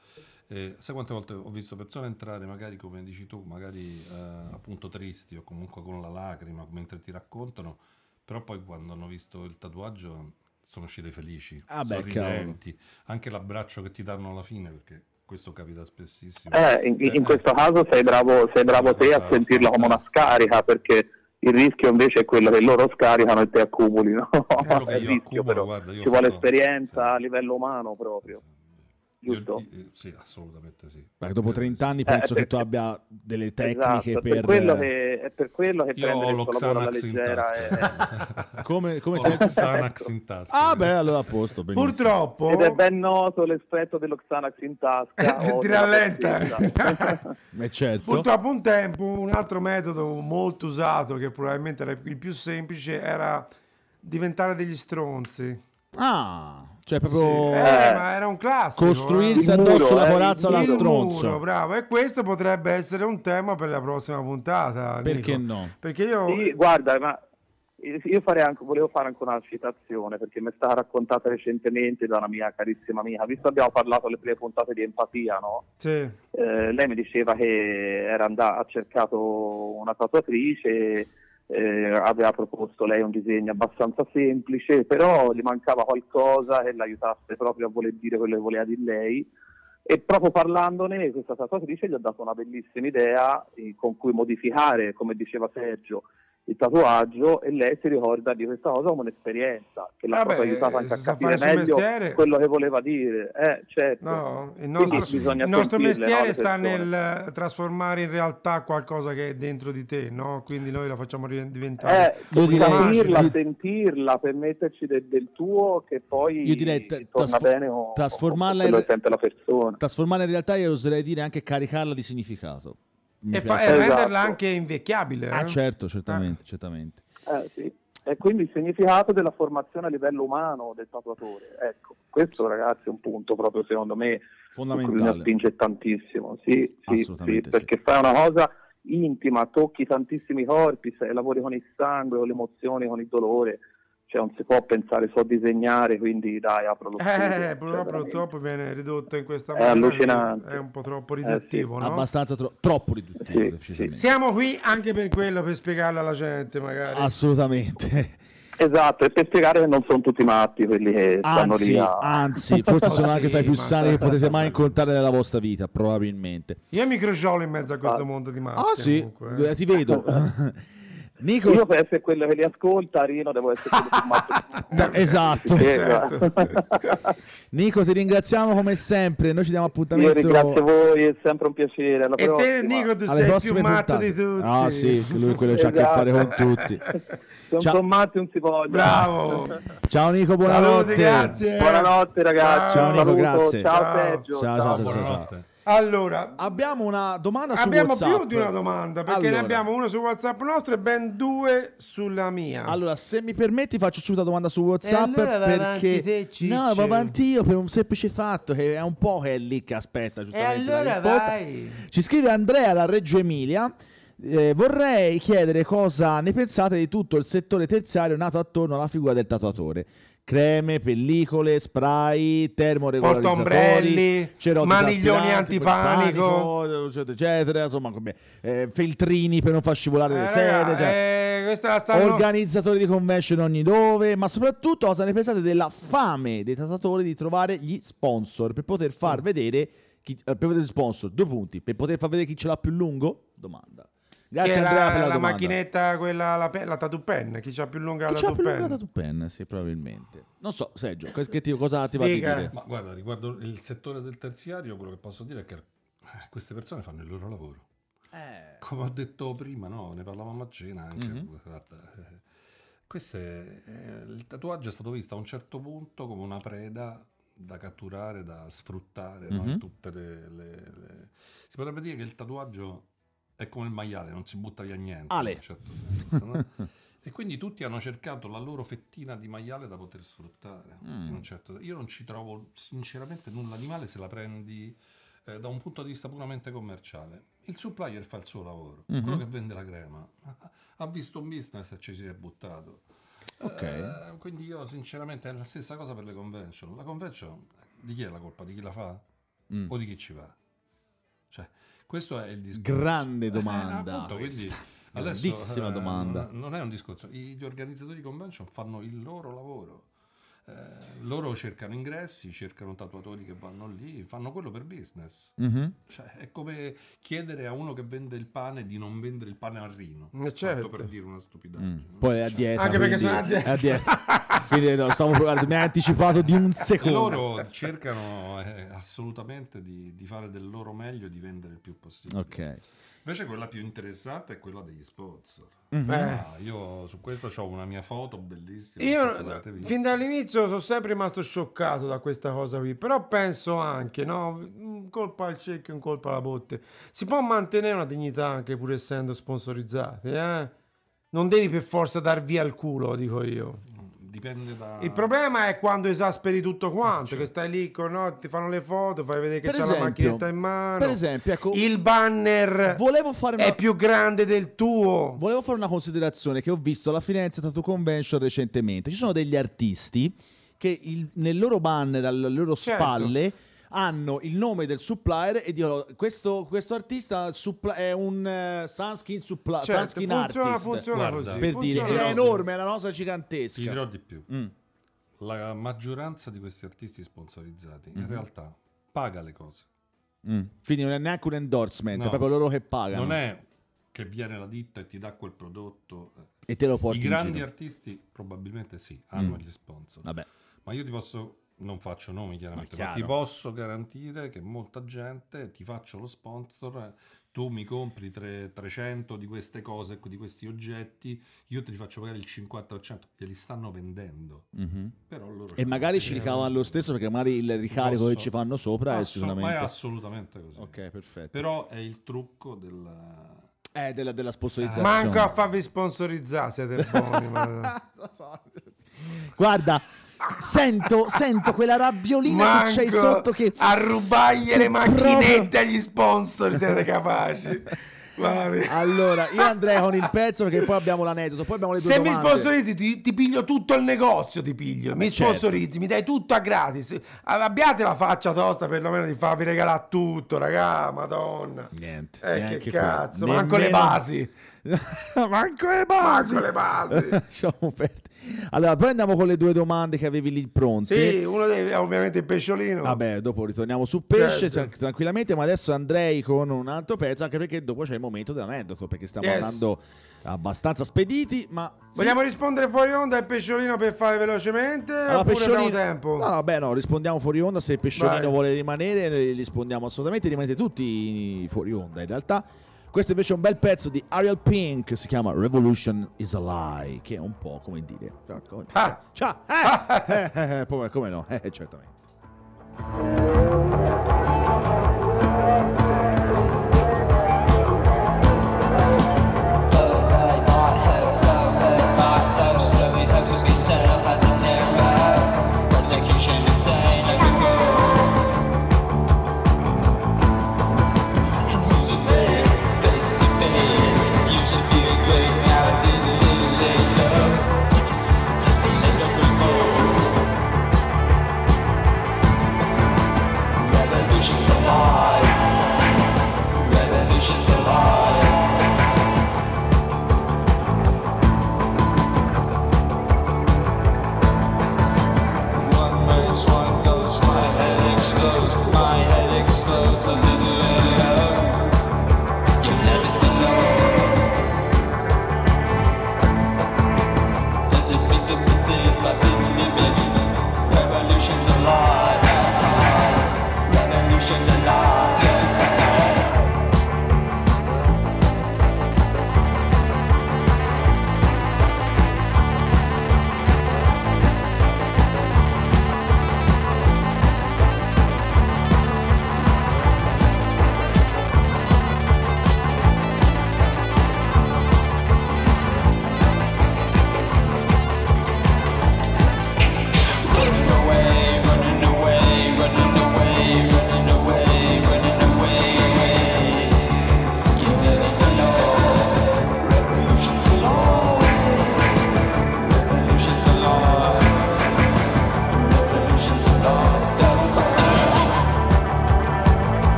eh, sai quante volte ho visto persone entrare magari come dici tu, magari eh, appunto tristi o comunque con la lacrima mentre ti raccontano, però poi quando hanno visto il tatuaggio sono uscite felici, Ah, beh, sorridenti, anche l'abbraccio che ti danno alla fine perché questo capita spessissimo. Eh, in, in Eh, questo caso sei bravo, sei bravo te a Esatto, sentirla come una scarica, perché il rischio invece è quello che loro scaricano e te accumuli, no? Quello che è il io rischio accumulo, però. guarda, Ci vuole fatto- esperienza sì. a livello umano proprio. Io- giusto? io- sì, assolutamente sì. Beh, dopo Io- 30 anni Eh, penso che perché- tu abbia delle tecniche Esatto, è per... per quello che, è per quello che Io ho Xanax in tasca. Come- come ho sei- lo Xanax in tasca. Ah, beh, allora a posto. benissimo. Purtroppo, Ed è ben noto l'effetto dello Xanax in tasca. ti rallenta. Eh, certo. Purtroppo un tempo un altro metodo molto usato, che probabilmente era il più semplice, era diventare degli stronzi. Ah, cioè Sì, proprio... eh, ma era un classico. Costruirsi Il addosso muro, la eh, corazza da eh. Il stronzo. muro, bravo. E questo potrebbe essere un tema per la prossima puntata. Perché Nico. no? Perché io... Sì, guarda, ma io farei anche, volevo fare anche una citazione perché mi è stata raccontata recentemente da una mia carissima amica, visto che abbiamo parlato alle prime puntate di empatia, no? Sì. Eh, lei mi diceva che era andata, ha cercato una tatuatrice, eh, aveva proposto lei un disegno abbastanza semplice, però gli mancava qualcosa che l'aiutasse proprio a voler dire quello che voleva dire lei. E proprio parlandone, questa tatuatrice gli ha dato una bellissima idea eh, con cui modificare, come diceva Sergio, il tatuaggio e lei si ricorda di questa cosa come un'esperienza che l'ha Vabbè, proprio aiutato anche a capire meglio mestiere- quello che voleva dire. Eh, certo. No, il nostro, il nostro no, mestiere le sta nel trasformare in realtà qualcosa che è dentro di te, no? Quindi noi la facciamo diventare. Eh, Io direi- sentirla, io- sentirla, per metterci del, del tuo che poi Io direi tra- torna trasfo- bene con, trasformarla quello in- la persona. Trasformare in realtà io oserei dire anche caricarla di significato. E, fa- e Esatto. renderla anche invecchiabile. Ah, eh? certo, certamente, certamente. Eh, sì. E quindi il significato della formazione a livello umano del tatuatore. Ecco, questo ragazzi è un punto proprio secondo me Fondamentale. spingere tantissimo. Sì, sì, sì, perché fai una cosa intima, tocchi tantissimi corpi, se- lavori con il sangue, con le emozioni, con il dolore, cioè non si può pensare so disegnare, quindi dai, apro lo studio. Eh, cioè, però veramente. purtroppo viene ridotto in questa È maniera. allucinante. È un po' troppo Eh, sì. riduttivo, no? Abbastanza tro- troppo riduttivo, Sì, decisamente. Siamo qui anche per quello, per spiegarlo alla gente, magari. Assolutamente. Esatto, e per spiegare che non sono tutti matti quelli che stanno Anzi, lì a... anzi, forse sono Sì, anche tra i più sani che potete mai incontrare nella vostra vita, probabilmente. Io mi crociolo in mezzo a questo mondo di matti. Ah, sì, comunque, eh. eh, ti vedo. Nico, Io per essere quello che li ascolta, Rino, devo essere quello più matto. Esatto. Certo. Nico, ti ringraziamo come sempre. Noi ci diamo Io appuntamento ringrazio voi, è sempre un piacere. Alla E te. Nico, tu alle sei più matto puntate. di tutti. Ah, sì, che lui quello c'ha a che fare con tutti. Ciao. sono matti non si voglia. Bravo. Ciao Nico, buonanotte. grazie. Buonanotte ragazzi. Ciao, un Nico, saluto. grazie. Ciao, Ciao. Sergio. Ciao, Ciao. ciao, ciao. Buonanotte. Allora, Abbiamo una domanda su abbiamo WhatsApp. più di una domanda, perché ne Allora. abbiamo una su WhatsApp nostro e ben due sulla mia. Allora, se mi permetti, faccio subito la domanda su WhatsApp. E allora perché te, no, va avanti io per un semplice fatto che è un po' che è lì che aspetta. e Giustamente la allora vai. Ci scrive Andrea da Reggio Emilia. Eh, vorrei chiedere cosa ne pensate di tutto il settore terziario nato attorno alla figura del tatuatore. Creme, pellicole, spray, termoregolarizzatori, maniglioni antipanico. panico, eccetera, insomma, come, eh, feltrini per non far scivolare Eh, le sede, cioè, eh, stanno... organizzatori di convention ogni dove, ma soprattutto cosa ne pensate della fame dei tatuatori di trovare gli sponsor per poter far vedere chi, eh, per vedere sponsor, due punti, per poter far vedere chi ce l'ha più lungo? Domanda. Grazie Andrea la, per la, la macchinetta, quella, la, pe- la tattoo pen, chi c'ha più lunga Chi la tattoo più pen? lunga tattoo pen? Sì, probabilmente. Non so, Sergio, che- ti- cosa ti va Dica. dire? Ma guarda, riguardo il settore del terziario, quello che posso dire è che eh, queste persone fanno il loro lavoro. Eh, Come ho detto prima, no? ne parlavamo a cena anche. Mhm. guarda, eh, questo è- eh, il tatuaggio è stato visto a un certo punto come una preda da catturare, da sfruttare. no? Mhm. Tutte le, le- le- Si potrebbe dire che il tatuaggio è come il maiale, non si butta via niente. Ale. In un certo senso, no? E quindi tutti hanno cercato la loro fettina di maiale da poter sfruttare. Mm. in un certo- Io non ci trovo sinceramente nulla di male se la prendi eh, da un punto di vista puramente commerciale. Il supplier fa il suo lavoro, Mhm. quello che vende la crema ha- visto un business e ci si è buttato. Ok. Eh, quindi io sinceramente è la stessa cosa per le convention. La convention di chi è la colpa? Di chi la fa Mm. o di chi ci va? Cioè, questo è il discorso. Grande Eh, domanda appunto, quindi questa. adesso, Grandissima eh, domanda. Non, è un discorso. Gli organizzatori di convention fanno il loro lavoro. Eh, loro cercano ingressi, cercano tatuatori che vanno lì, fanno quello per business. Mhm. Cioè, è come chiedere a uno che vende il pane di non vendere il pane al rino. Eh, certo. Per dire una stupidaggine. Mm. Poi è a Cioè, dieta. Anche perché sono a dieta. quindi no, stavo provando, mi hai anticipato di un E secondo. loro cercano eh, assolutamente di, di fare del loro meglio di vendere il più possibile. Ok. Invece quella più interessante è quella degli sponsor. Mhm. Eh. Ah, io su questo ho una mia foto bellissima. so Io vista. fin dall'inizio sono sempre rimasto scioccato da questa cosa qui, però penso anche, no, un colpo al cecchio, un colpo alla botte. Si può mantenere una dignità anche pur essendo sponsorizzati, eh? Non devi per forza dar via il culo, dico io. Dipende da... Il problema è quando esasperi tutto quanto, certo. che stai lì, con, no, ti fanno le foto, fai vedere che Per c'è la esempio- macchinetta in mano. Per esempio, ecco, il banner volevo fare una... è più grande del tuo. Volevo fare una considerazione che ho visto alla Firenze Tattoo Convention recentemente. Ci sono degli artisti che il- nel loro banner, alle loro Certo. spalle, hanno il nome del supplier e dicono questo, questo artista suppl- è un eh, Sunskin, supply, Certo, Sunskin funziona, artist. funziona Guarda, così. per funziona dire, è enorme, è una cosa Ti gigantesca. dirò di più. Mm. La maggioranza di questi artisti sponsorizzati Mhm. in realtà paga le cose. Mm. Quindi non è neanche un endorsement, No. è proprio loro che pagano. Non è che viene la ditta e ti dà quel prodotto. E te lo I porti in grandi giro. artisti probabilmente sì, hanno Mm. gli sponsor. Vabbè. Ma io ti posso, non faccio nomi chiaramente, Ma ma, ti posso garantire che molta gente ti faccio lo sponsor, eh, tu mi compri tre- 300 di queste cose, di questi oggetti, io te li faccio pagare il 50%, glieli stanno vendendo. Mhm. Però loro E magari ci ricavano lo stesso perché magari il ricarico Posso- che ci fanno sopra è Assu- Ma è sicuramente... assolutamente così. Ok, perfetto. Però è il trucco del... Eh, della, della sponsorizzazione. Manco a farvi sponsorizzare, siete buoni. ma-. Guarda, sento, sento quella rabbiolina Manco che c'hai sotto che... a rubargli le macchinette proprio- agli sponsor siete capaci. Allora, io andrei con il pezzo perché poi abbiamo l'aneddoto, poi abbiamo le due Se mi domande. sponsorizzi ti, ti piglio tutto il negozio, ti piglio. Vabbè, mi certo. sponsorizzi, mi dai tutto a gratis. Abbiate la faccia tosta perlomeno di farvi regalare tutto, raga, madonna. Niente. Eh, che quello. cazzo, manco le basi. manco le basi. Manco le basi. Lasciamo perdere. Allora, poi andiamo con le due domande che avevi lì pronte. Sì, uno dei, ovviamente il pesciolino. Vabbè, dopo ritorniamo su pesce Certo. tra- tranquillamente, ma adesso andrei con un altro pezzo, anche perché dopo c'è il momento dell'aneddoto, perché stiamo Yes. andando abbastanza spediti, ma... sì. Vogliamo rispondere fuori onda al pesciolino per fare velocemente? Allora, oppure Pesciolino- tempo? No, beh, no, rispondiamo fuori onda. Se il Pesciolino Vai. vuole rimanere, rispondiamo assolutamente. Rimanete tutti fuori onda, in realtà. Questo invece è un bel pezzo di Ariel Pink, si chiama Revolution is a Lie, che è un po' come dire... cioè, come- Ah. Ciao! Eh, eh, eh, eh, come, come no? Eh, certamente.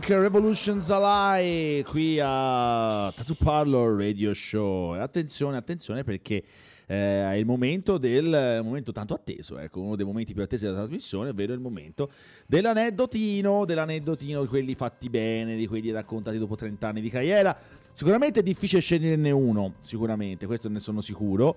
Pink, Revolutions Alive, qui a Tattoo Parlor Radio Show. Attenzione, attenzione perché eh, è il momento del momento tanto atteso, ecco, uno dei momenti più attesi della trasmissione, ovvero il momento dell'aneddotino, dell'aneddotino di quelli fatti bene, di quelli raccontati dopo 30 anni di carriera. Sicuramente è difficile sceglierne uno, sicuramente, questo ne sono sicuro.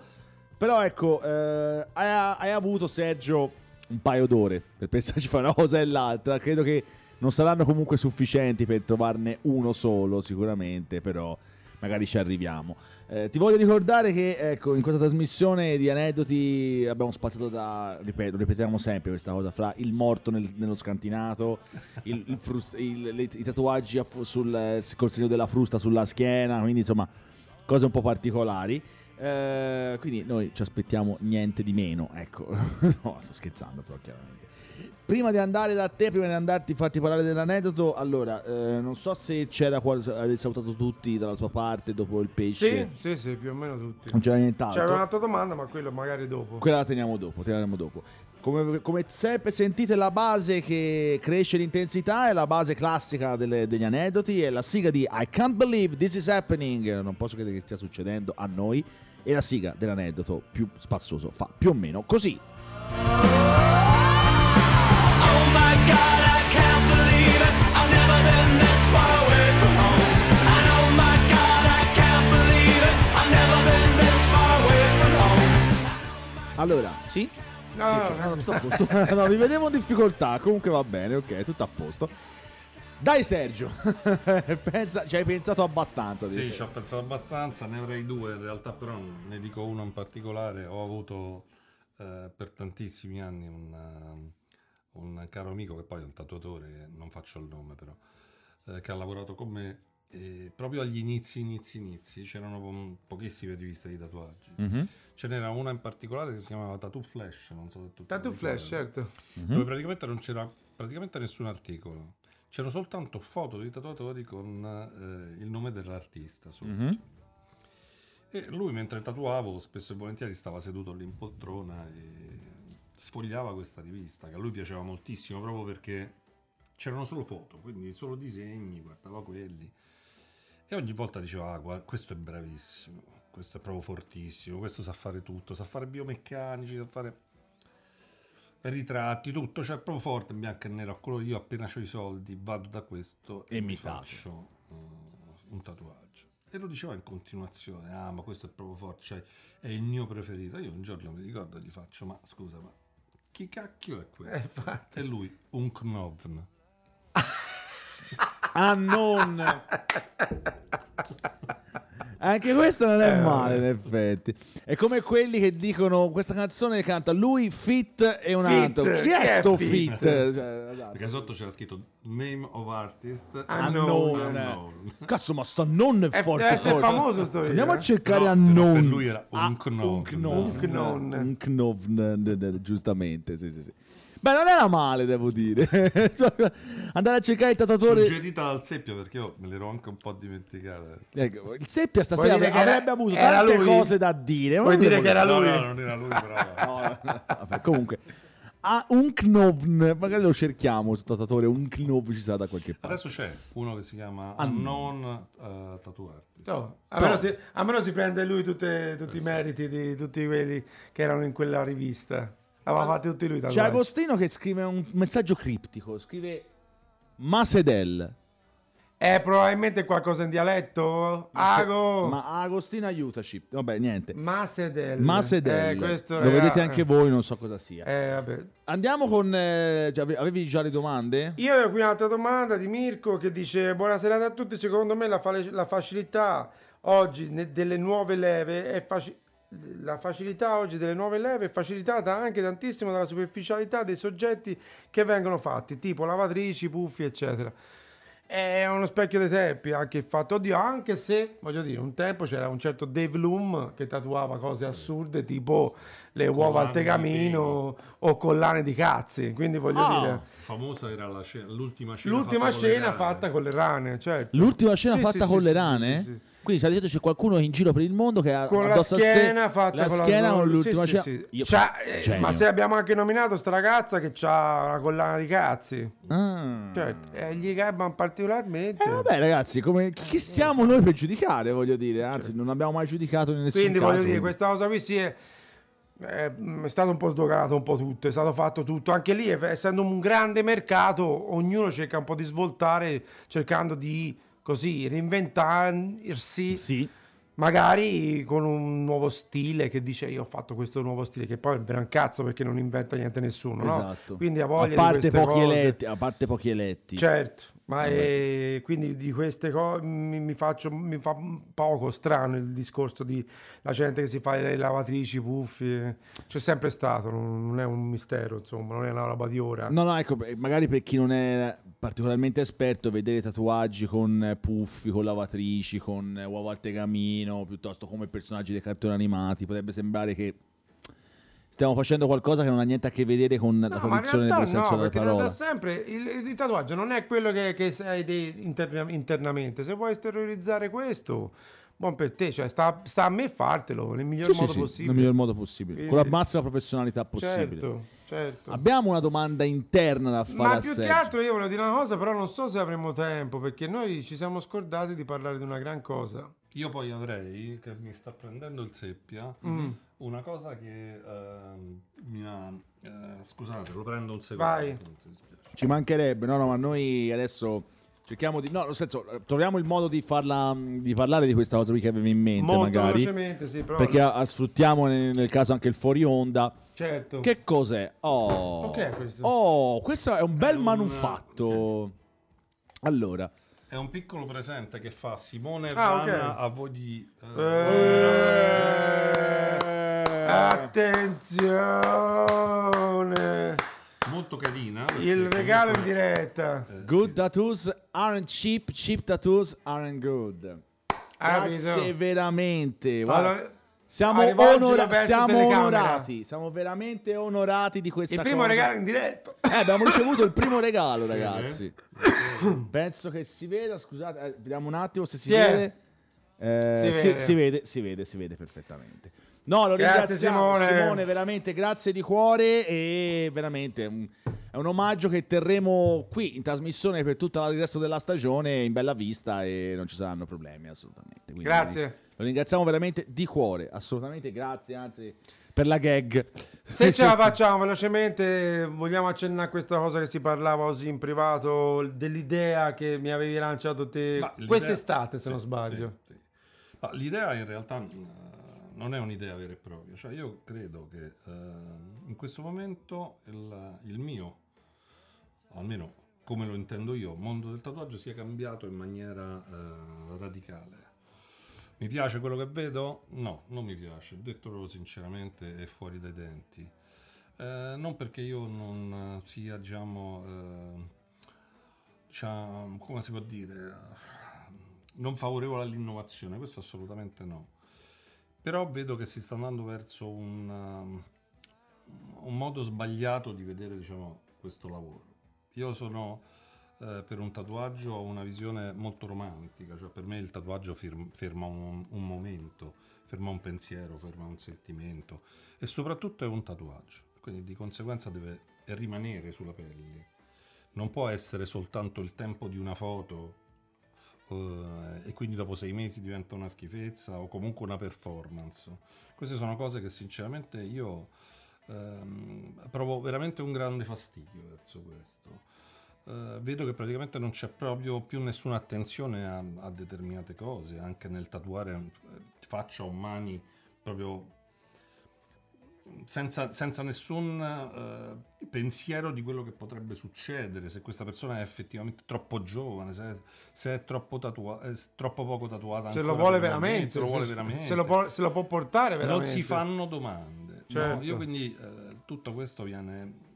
Però ecco, eh, hai, hai avuto Sergio un paio d'ore per pensarci fare una cosa e l'altra. Credo che non saranno comunque sufficienti per trovarne uno solo, sicuramente, però magari ci arriviamo. Eh, ti voglio ricordare che ecco, in questa trasmissione di aneddoti abbiamo spaziato da, ripeto, ripetiamo sempre questa cosa, fra il morto nel- nello scantinato, il- il frus- il- le- i tatuaggi sul, eh, col segno della frusta sulla schiena, quindi insomma cose un po' particolari. Eh, quindi noi ci aspettiamo niente di meno, ecco. no, sto scherzando però chiaramente. Prima di andare da te, prima di andarti farti parlare dell'aneddoto, allora, eh, non so se c'era qual- se avevi salutato tutti dalla tua parte dopo il Sì, pesce. sì, sì, più o meno tutti. Non c'era nient'altro. C'era un'altra domanda, ma quello magari dopo. Quella la teniamo dopo, teniamo dopo. Come, come sempre sentite la base che cresce l'intensità è la base classica delle- degli aneddoti, è la sigla di I can't believe this is happening, non posso credere che stia succedendo a noi, e la sigla dell'aneddoto più spazzoso fa più o meno così. Allora, sì? No, no, no, No, tutto a posto. no, vi vedevo in difficoltà, comunque va bene, ok, tutto a posto. Dai Sergio, Pensa- ci hai pensato abbastanza. Sì, ci ho pensato abbastanza, ne avrei due, in realtà però ne dico uno in particolare. Ho avuto eh, per tantissimi anni un, eh, un caro amico che poi è un tatuatore, che non faccio il nome però, eh, che ha lavorato con me e proprio agli inizi, inizi, inizi, c'erano po- pochissime riviste di tatuaggi. Mhm. Ce n'era una in particolare che si chiamava Tattoo Flash, non so se tu Tattoo Flash, certo. dove praticamente non c'era praticamente nessun articolo. C'erano soltanto foto di tatuatori con eh, il nome dell'artista sotto. Mhm. E lui mentre tatuavo spesso e volentieri stava seduto lì in poltrona e sfogliava questa rivista che a lui piaceva moltissimo proprio perché c'erano solo foto, quindi solo disegni, guardava quelli. E ogni volta diceva, ah, questo è bravissimo, questo è proprio fortissimo, questo sa fare tutto, sa fare biomeccanici, sa fare ritratti, tutto, cioè è proprio forte in bianco e nero. Quello io appena ho i soldi vado da questo E e, mi faccio uh, un tatuaggio. E lo diceva in continuazione, ah ma questo è proprio forte, cioè è il mio preferito. Io un giorno mi ricordo e gli faccio, ma scusa, ma chi cacchio è questo? e lui, un Knovn. Ah, non. Anche questo non è Eh, male, in effetti. È come quelli che dicono questa canzone canta lui fit e un Fit, altro. Chi è sto Fit? fit? Cioè, esatto. Perché sotto c'era scritto name of artist Unknown. unknown. Cazzo, ma sta non è È- forte. deve essere forte. famoso sto Andiamo a eh. cercare No, unknown. per lui era un Ah, Knovn. Un Knovn. Un Knovn. Un Knovn, giustamente, sì, sì, sì. Beh, non era male, devo dire. Cioè, Andare a cercare il tatuatore. Suggerita dal seppio perché io me l'ero anche un po' dimenticata. Ecco, il Seppia stasera avrebbe, che era- avrebbe avuto tante lui? cose da dire. Vuoi dire che era No, lui? no, non era lui, però. No, vabbè, comunque. Ah, un Knovn, magari lo cerchiamo, sto tatuatore, un Knovn ci sarà da qualche parte. Adesso c'è uno che si chiama Unknown. Unknown uh, Tattoo. No, almeno, si, almeno si prende lui tutte- tutti i meriti di tutti quelli che erano in quella rivista. Aveva fatti tutti lui. C'è. Agostino che scrive un messaggio criptico, scrive Masedel. È probabilmente qualcosa in dialetto? Ago! Ma Agostino aiutaci. Vabbè, niente. Masedel. Masedel. Eh, questo Lo vedete anche voi, non so cosa sia. Eh. Andiamo con... eh, già- avevi già le domande? Io ho qui un'altra domanda di Mirko che dice Buonasera a tutti, secondo me la, fa- la facilità oggi delle nuove leve è faci- la facilità oggi delle nuove leve è facilitata anche tantissimo dalla superficialità dei soggetti che vengono fatti, tipo lavatrici, puffi, eccetera. È uno specchio dei tempi anche il fatto, oddio, anche se, voglio dire, un tempo c'era un certo Dave Loom che tatuava cose assurde tipo le uova Collane al tegamino o collane di cazzi, quindi voglio Ah. dire... Famosa era la scena- l'ultima scena. L'ultima fatta con le scena rane. fatta con le rane, certo. L'ultima scena Sì, fatta sì, con sì, le sì, rane? Sì, sì, sì. Quindi sta dicendo c'è qualcuno in giro per il mondo che ha Con la addosso a sé schiena fatta la con la schiena con sì, l'ultima sì, sì. Eh, genio. ma se abbiamo anche nominato sta ragazza che ha la collana di cazzi. Ah. Cioè, eh, gli gabbano particolarmente. Eh, vabbè, ragazzi, come, chi siamo noi per giudicare? Voglio dire, anzi, non abbiamo mai giudicato in nessun. Quindi caso. voglio dire, questa cosa qui si è, è, è stato un po' sdoganato un po' tutto, è stato fatto tutto. Anche lì, essendo un grande mercato, ognuno cerca un po' di svoltare cercando di così reinventarsi. Sì. Magari con un nuovo stile che dice io ho fatto questo nuovo stile, che poi è un cazzo perché non inventa niente nessuno, no? Esatto. Quindi ha a voglia parte di pochi cose. eletti, a parte pochi eletti. Certo, Ma eh, quindi di queste cose mi, mi faccio mi fa poco strano il discorso di la gente che si fa le lavatrici, i puffi. eh. C'è sempre stato, non, non è un mistero, insomma, non è una roba di ora. No, no, ecco, magari per chi non è particolarmente esperto, vedere tatuaggi con eh, puffi, con lavatrici, con eh, uova al tegamino, piuttosto come personaggi dei cartoni animati, potrebbe sembrare che stiamo facendo qualcosa che non ha niente a che vedere con la No, ma in traduzione realtà del senso no, della parola. sempre il, il tatuaggio non è quello che, che sei interna- internamente. Se vuoi esteriorizzare questo, buon per te, cioè sta, sta a me fartelo nel miglior Sì, modo sì, possibile. nel miglior modo possibile, con la Quindi- massima professionalità possibile. Certo, certo. Abbiamo una domanda interna da fare Ma a più che Sergio. altro io volevo dire una cosa, però non so se avremo tempo, perché noi ci siamo scordati di parlare di una gran cosa. Io poi avrei, che mi sta prendendo il seppia, Mm. Una cosa che ehm, mi ha... eh, scusate, lo prendo un secondo. Vai. Ci mancherebbe, no, no, ma noi adesso cerchiamo di... No, nel senso, eh, troviamo il modo di, farla, di parlare di questa cosa qui che avevi in mente, Molto magari. velocemente, sì, però... Perché ah, sfruttiamo nel, nel caso anche il fuori onda. Certo. Che cos'è? Oh, è questo? Oh, questo è un bel un- manufatto. Allora, È un piccolo presente che fa Simone Ah. Rana a voi di... eh, Eh, Attenzione! molto carina. Il regalo in comunque- diretta. eh, good sì. tattoos aren't cheap, cheap tattoos aren't good. Ah, Grazie capito? veramente. guarda. Allora, Siamo, onora- siamo onorati, siamo veramente onorati di questa il primo cosa. regalo in diretta. Eh, abbiamo ricevuto il primo regalo, ragazzi. Penso che si veda, scusate, eh, vediamo un attimo se si è? vede. Eh, Si si, vede. si vede, si vede, si vede perfettamente. No, lo Grazie, ringraziamo Simone. veramente grazie di cuore e veramente è un omaggio che terremo qui in trasmissione per tutto il resto della stagione in bella vista e non ci saranno problemi assolutamente. Quindi Grazie. Lo ringraziamo veramente di cuore, assolutamente grazie, anzi per la gag. Se ce la facciamo velocemente, vogliamo accennare a questa cosa che si parlava così in privato, dell'idea che mi avevi lanciato te Ma quest'estate, se sì, non sbaglio. sì, sì. Ma l'idea in realtà mh, non è un'idea vera e propria, cioè io credo che eh, in questo momento il, il mio, almeno come lo intendo io, mondo del tatuaggio sia cambiato in maniera eh, radicale. Mi piace quello che vedo? No, non mi piace, detto proprio sinceramente è fuori dai denti. Eh, non perché io non sia, diciamo, eh, diciamo, come si può dire, non favorevole all'innovazione, questo assolutamente no. Però vedo che si sta andando verso un, um, un modo sbagliato di vedere diciamo, questo lavoro. Io sono eh, per un tatuaggio ho una visione molto romantica, cioè per me il tatuaggio firm- ferma un, un momento, ferma un pensiero, ferma un sentimento e soprattutto è un tatuaggio, quindi di conseguenza deve rimanere sulla pelle. Non può essere soltanto il tempo di una foto eh, e quindi dopo sei mesi diventa una schifezza o comunque una performance. Queste sono cose che sinceramente io ehm, provo veramente un grande fastidio verso questo. Eh, vedo che praticamente non c'è proprio più nessuna attenzione a, a determinate cose, anche nel tatuare eh, faccia o mani proprio senza, senza nessun eh, pensiero di quello che potrebbe succedere, se questa persona è effettivamente troppo giovane, se, se è troppo, tatua- è troppo poco tatuata. Se lo vuole veramente, se lo vuole se, veramente. se lo può, se lo può portare veramente. Non si fanno domande. No, Certo. io quindi eh, tutto questo viene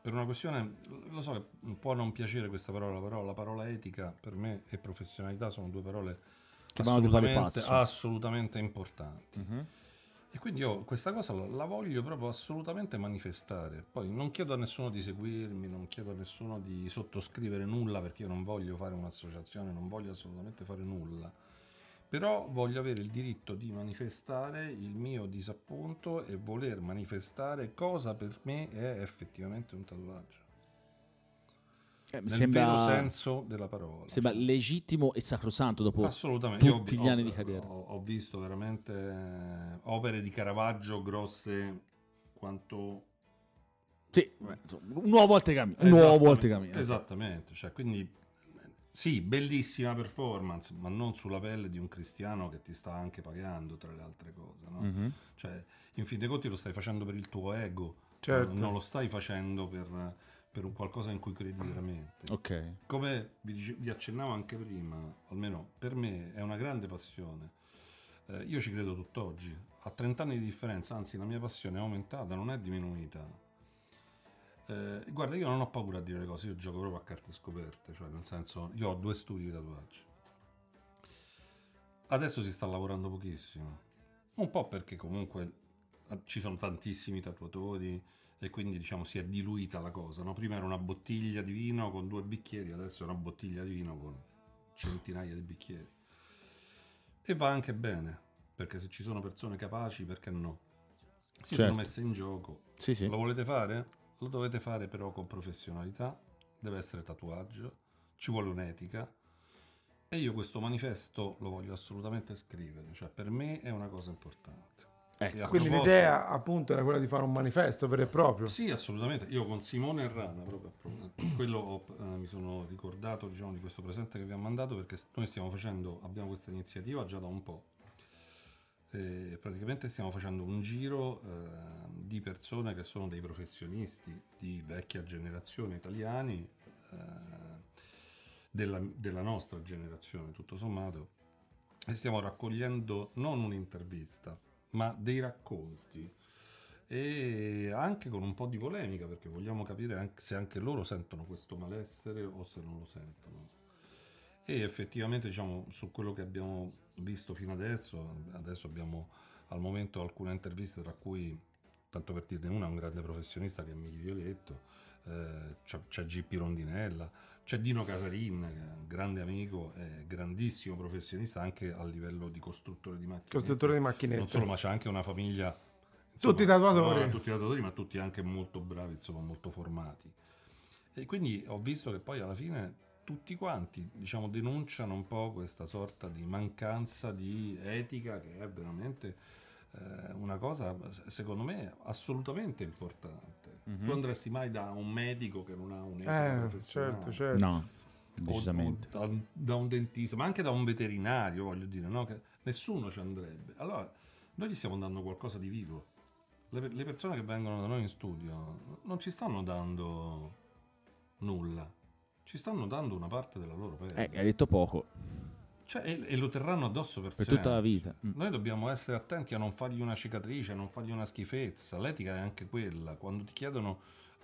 per una questione, lo so che può non piacere questa parola, però la parola etica per me e professionalità sono due parole assolutamente, assolutamente importanti. Mhm. E quindi io questa cosa la, voglio proprio assolutamente manifestare. Poi non chiedo a nessuno di seguirmi, non chiedo a nessuno di sottoscrivere nulla perché io non voglio fare un'associazione, non voglio assolutamente fare nulla. Però voglio avere il diritto di manifestare il mio disappunto e voler manifestare cosa per me è effettivamente un tatuaggio. Eh, Nel sembra, vero senso della parola. sembra Cioè, legittimo e sacrosanto dopo Assolutamente. Io ho tutti vi- gli ho- anni di carriera. Ho, ho visto veramente eh, opere di Caravaggio grosse quanto... Sì, un nuovo Altegamino. Un nuovo Esattamente, Altegamino. Esattamente, cioè, quindi eh, sì, bellissima performance, ma non sulla pelle di un cristiano che ti sta anche pagando tra le altre cose. no? Mhm. Cioè, in fin dei conti lo stai facendo per il tuo ego, Certo. non lo stai facendo per, per un qualcosa in cui credi veramente. Ok. Come vi, dice- vi accennavo anche prima, almeno per me è una grande passione. Eh, io ci credo tutt'oggi. A 30 anni di differenza, anzi la mia passione è aumentata, non è diminuita. Eh, guarda, io non ho paura a dire le cose, io gioco proprio a carte scoperte, cioè nel senso, io ho due studi di tatuaggi. Adesso si sta lavorando pochissimo, un po' perché comunque ci sono tantissimi tatuatori e quindi diciamo si è diluita la cosa, no? Prima era una bottiglia di vino con due bicchieri, adesso è una bottiglia di vino con centinaia di bicchieri. E va anche bene, perché se ci sono persone capaci, perché no? Si Certo. sono messe in gioco. Sì, sì. Lo volete fare? Lo dovete fare però con professionalità, deve essere tatuaggio, ci vuole un'etica. E io questo manifesto lo voglio assolutamente scrivere, cioè per me è una cosa importante. Ecco. Quindi proposito- l'idea appunto era quella di fare un manifesto vero e proprio. Sì, assolutamente. Io con Simone Errana, proprio proprio, quello ho- eh, mi sono ricordato diciamo, di questo presente che vi ha mandato perché noi stiamo facendo, abbiamo questa iniziativa già da un po'. E praticamente stiamo facendo un giro eh, di persone che sono dei professionisti di vecchia generazione italiani, eh, della, della nostra generazione tutto sommato, e stiamo raccogliendo non un'intervista, ma dei racconti e anche con un po' di polemica perché vogliamo capire anche se anche loro sentono questo malessere o se non lo sentono. E effettivamente diciamo su quello che abbiamo visto fino adesso, adesso abbiamo al momento alcune interviste tra cui, tanto per dirne una, un grande professionista che è Miki Violetto, eh, c'è, c'è GP Rondinella, c'è Dino Casarin, grande amico e grandissimo professionista anche a livello di costruttore di macchine. Costruttore di macchinette. Non solo, ma c'è anche una famiglia. Tutti tatuatori. no, tutti tatuatori, ma tutti anche molto bravi, insomma, molto formati. E quindi ho visto che poi alla fine tutti quanti, diciamo, denunciano un po' questa sorta di mancanza di etica che è veramente eh, una cosa, se- secondo me, assolutamente importante. Tu andresti mai da un medico che non ha un'etica Eh, professionale? certo, certo. No, o- o da, da un dentista, ma anche da un veterinario, voglio dire, no? che nessuno ci andrebbe. Allora, noi gli stiamo dando qualcosa di vivo. Le, le persone che vengono da noi in studio non ci stanno dando nulla, ci stanno dando una parte della loro pelle. Eh, hai detto poco. Cioè, e, e lo terranno addosso per, Per sempre. tutta la vita. Mm. Noi dobbiamo essere attenti a non fargli una cicatrice, a non fargli una schifezza. L'etica è anche quella. Quando ti chiedono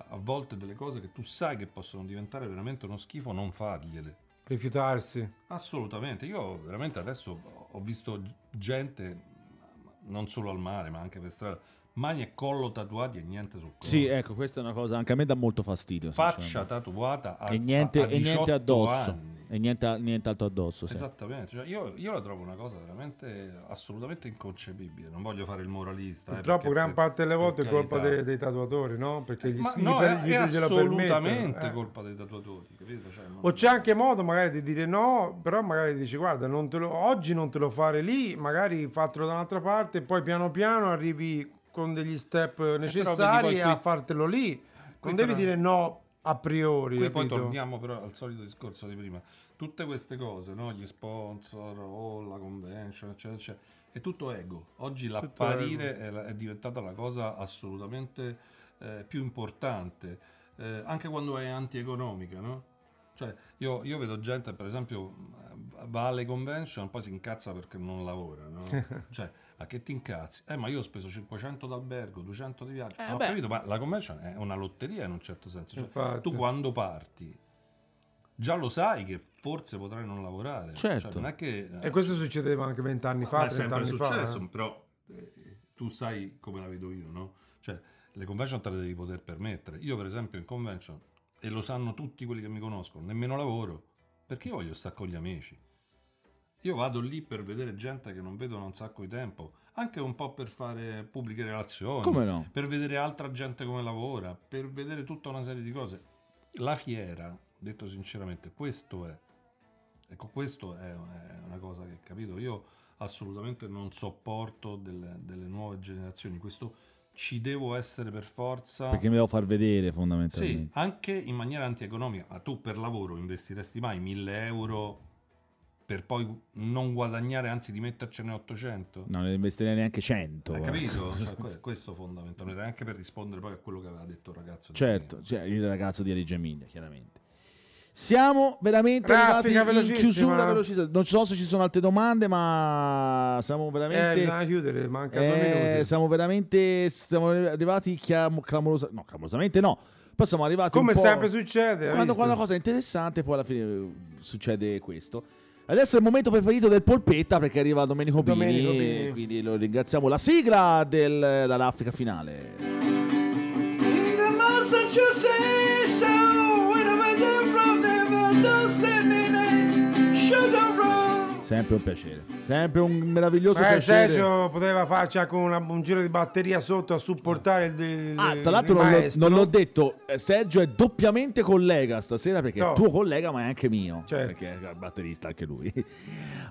a volte delle cose che tu sai che possono diventare veramente uno schifo, non fargliele. Rifiutarsi. Assolutamente, io veramente adesso ho visto gente, non solo al mare, ma anche per strada, mani e collo tatuati e niente sul collo. Sì, ecco, questa è una cosa anche a me dà molto fastidio. Faccia tatuata a, e niente, a- a e niente 18 addosso. anni. E niente, nient'altro addosso. sì. Esattamente, cioè io, io la trovo una cosa veramente assolutamente inconcepibile. Non voglio fare il moralista. eh, Purtroppo perché gran per- parte delle volte è colpa dei, dei tatuatori, no? Perché gli, Ma gli no, per- è, gli è assolutamente eh. colpa dei tatuatori, capito? Cioè, non- O c'è anche modo magari di dire no, però magari dici guarda, non te lo- oggi non te lo fare lì, magari fatelo da un'altra parte e poi piano piano arrivi con degli step necessari vedi poi a qui- fartelo lì. qui Non devi dire no a priori. Qui poi torniamo però al solito discorso di prima. Tutte queste cose, no? gli sponsor o la convention, eccetera, eccetera, è tutto ego. Oggi l'apparire è, è diventata la cosa assolutamente eh, più importante, eh, anche quando è antieconomica, no? Cioè, io, io vedo gente, per esempio, va alle convention, poi si incazza perché non lavora, no? Cioè, a che ti incazzi? Eh, ma io ho speso 500 d'albergo, 200 di viaggio. Eh, ho beh. capito, ma la convention è una lotteria in un certo senso. Cioè, tu quando parti già lo sai che forse potrai non lavorare. Certo. Cioè, non è che... E questo succedeva anche vent'anni fa, Ma è sempre trent'anni fa. successo, eh. però eh, tu sai come la vedo io, no? Cioè, le convention te le devi poter permettere. Io, per esempio, in convention, e lo sanno tutti quelli che mi conoscono, nemmeno lavoro, perché io voglio stare con gli amici. Io vado lì per vedere gente che non vedo da un sacco di tempo, anche un po' per fare pubbliche relazioni, Come no? per vedere altra gente come lavora, per vedere tutta una serie di cose. La fiera, detto sinceramente, questo è. Ecco, questo è, è una cosa che, capito, io assolutamente non sopporto delle, delle nuove generazioni. Questo ci devo essere per forza. Perché mi devo far vedere Sì, fondamentalmente. anche in maniera antieconomica. Ma tu per lavoro investiresti mai 1000 euro per poi non guadagnare, anzi di mettercene 800? Non ne investirei neanche 100. Hai guarda. capito? Cioè, que- questo fondamentalmente, anche per rispondere poi a quello che aveva detto il ragazzo. di Certo, cioè, il ragazzo di Reggio Emilia, chiaramente. Siamo veramente Raffica arrivati in chiusura velocissima. Non so se ci sono altre domande, ma siamo Eh, veramente... bisogna chiudere, manca due Eh, minuti. siamo veramente siamo arrivati chiam- clamorosa- no, clamorosamente no. Poi siamo arrivati Come un po'... sempre succede. quando, quando una cosa è interessante, poi alla fine eh, succede questo. Adesso è il momento preferito del polpetta perché arriva Domenico Bini, Domenico Bini. quindi lo ringraziamo. La sigla del, dall'Africa finale. Sempre un piacere, sempre un meraviglioso Eh, piacere. Sergio poteva farci anche una- un giro di batteria sotto a supportare il, il- Ah, tra l'altro non l'ho, non l'ho detto, eh, Sergio è doppiamente collega stasera perché No. è tuo collega ma è anche mio, Certo. perché è batterista anche lui.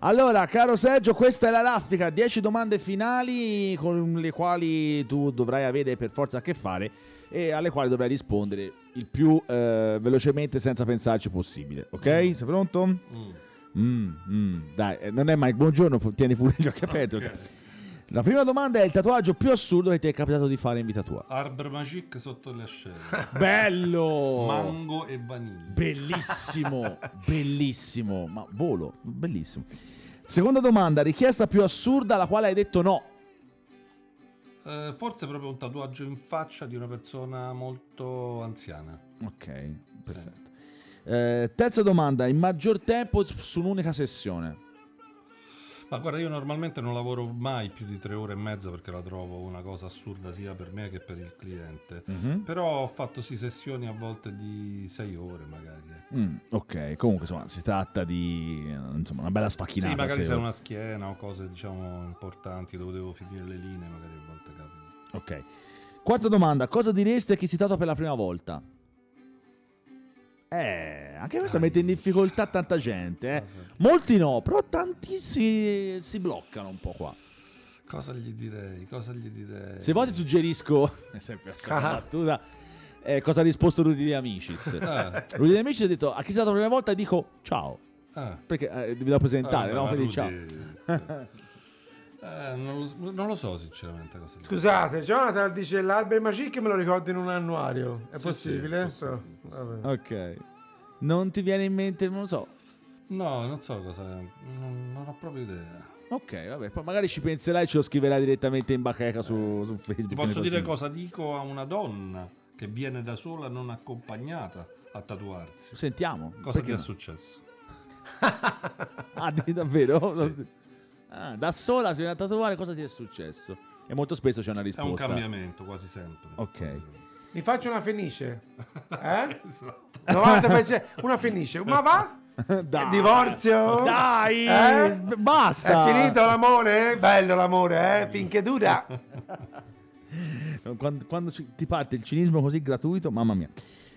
Allora, caro Sergio, questa è la raffica, 10 domande finali con le quali tu dovrai avere per forza a che fare e alle quali dovrai rispondere il più eh, velocemente senza pensarci possibile, ok? Sei pronto? Mm. Mm, mm, dai, eh, non è mai buongiorno, tieni pure gli occhi aperti. ok? Ok. La prima domanda è il tatuaggio più assurdo che ti è capitato di fare in vita tua. Arbre Magic sotto le ascelle. Bello! Mango e vaniglia. Bellissimo, bellissimo, ma volo, bellissimo. Seconda domanda, richiesta più assurda alla quale hai detto no. Eh, forse proprio un tatuaggio in faccia di una persona molto anziana. Ok, perfetto. Eh, terza domanda, il maggior tempo su un'unica sessione. Ma guarda, io normalmente non lavoro mai più di tre ore e mezza perché la trovo una cosa assurda sia per me che per il cliente. Mhm. Però ho fatto sì sessioni a volte di sei ore magari. eh. Mm, ok, comunque insomma si tratta di eh, insomma, una bella sfacchinata. Sì, magari se- è una schiena o cose diciamo importanti dove devo finire le linee, magari a volte capita. Ok. Quarta domanda, cosa diresti a chi si tatua per la prima volta? Eh, anche questa mette in difficoltà tanta gente, eh. Molti no, però tanti si, si bloccano un po' qua. cosa gli direi? Cosa gli direi? Se vuoi ti suggerisco, è sempre la Ah. battuta, eh, cosa ha risposto Rudy di Amicis. Ah, Rudy di Amicis ha detto, a chi tatua per la prima volta dico ciao, ah. perché eh, devi da presentare, Ah, no? Quindi ciao. Eh, non, lo, non lo so sinceramente cosa. Scusate, Jonathan dice l'Alber Magic me lo ricordo in un annuario. È Sì, possibile? sì, è possibile, Però, vabbè. Ok. Non ti viene in mente, non lo so. No, non so cosa. Non, non ho proprio idea. Ok, vabbè, poi magari ci penserai e ce lo scriverai direttamente in bacheca su, su Facebook. Ti posso dire cosa dico a una donna che viene da sola non accompagnata a tatuarsi? Sentiamo. Cosa perché ti è no? successo? Ah, di- davvero? Sì. Ah, da sola si viene a tatuare, cosa ti è successo? E molto spesso c'è una È risposta. un cambiamento quasi sempre. Ok. Mi faccio una fenice. Eh? Esatto. 90% una fenice. Ma va? Dai. Divorzio? Dai, Eh? basta. È finito l'amore? Bello l'amore, eh? Finché dura. Quando, quando ci- ti parte il cinismo così gratuito, mamma mia.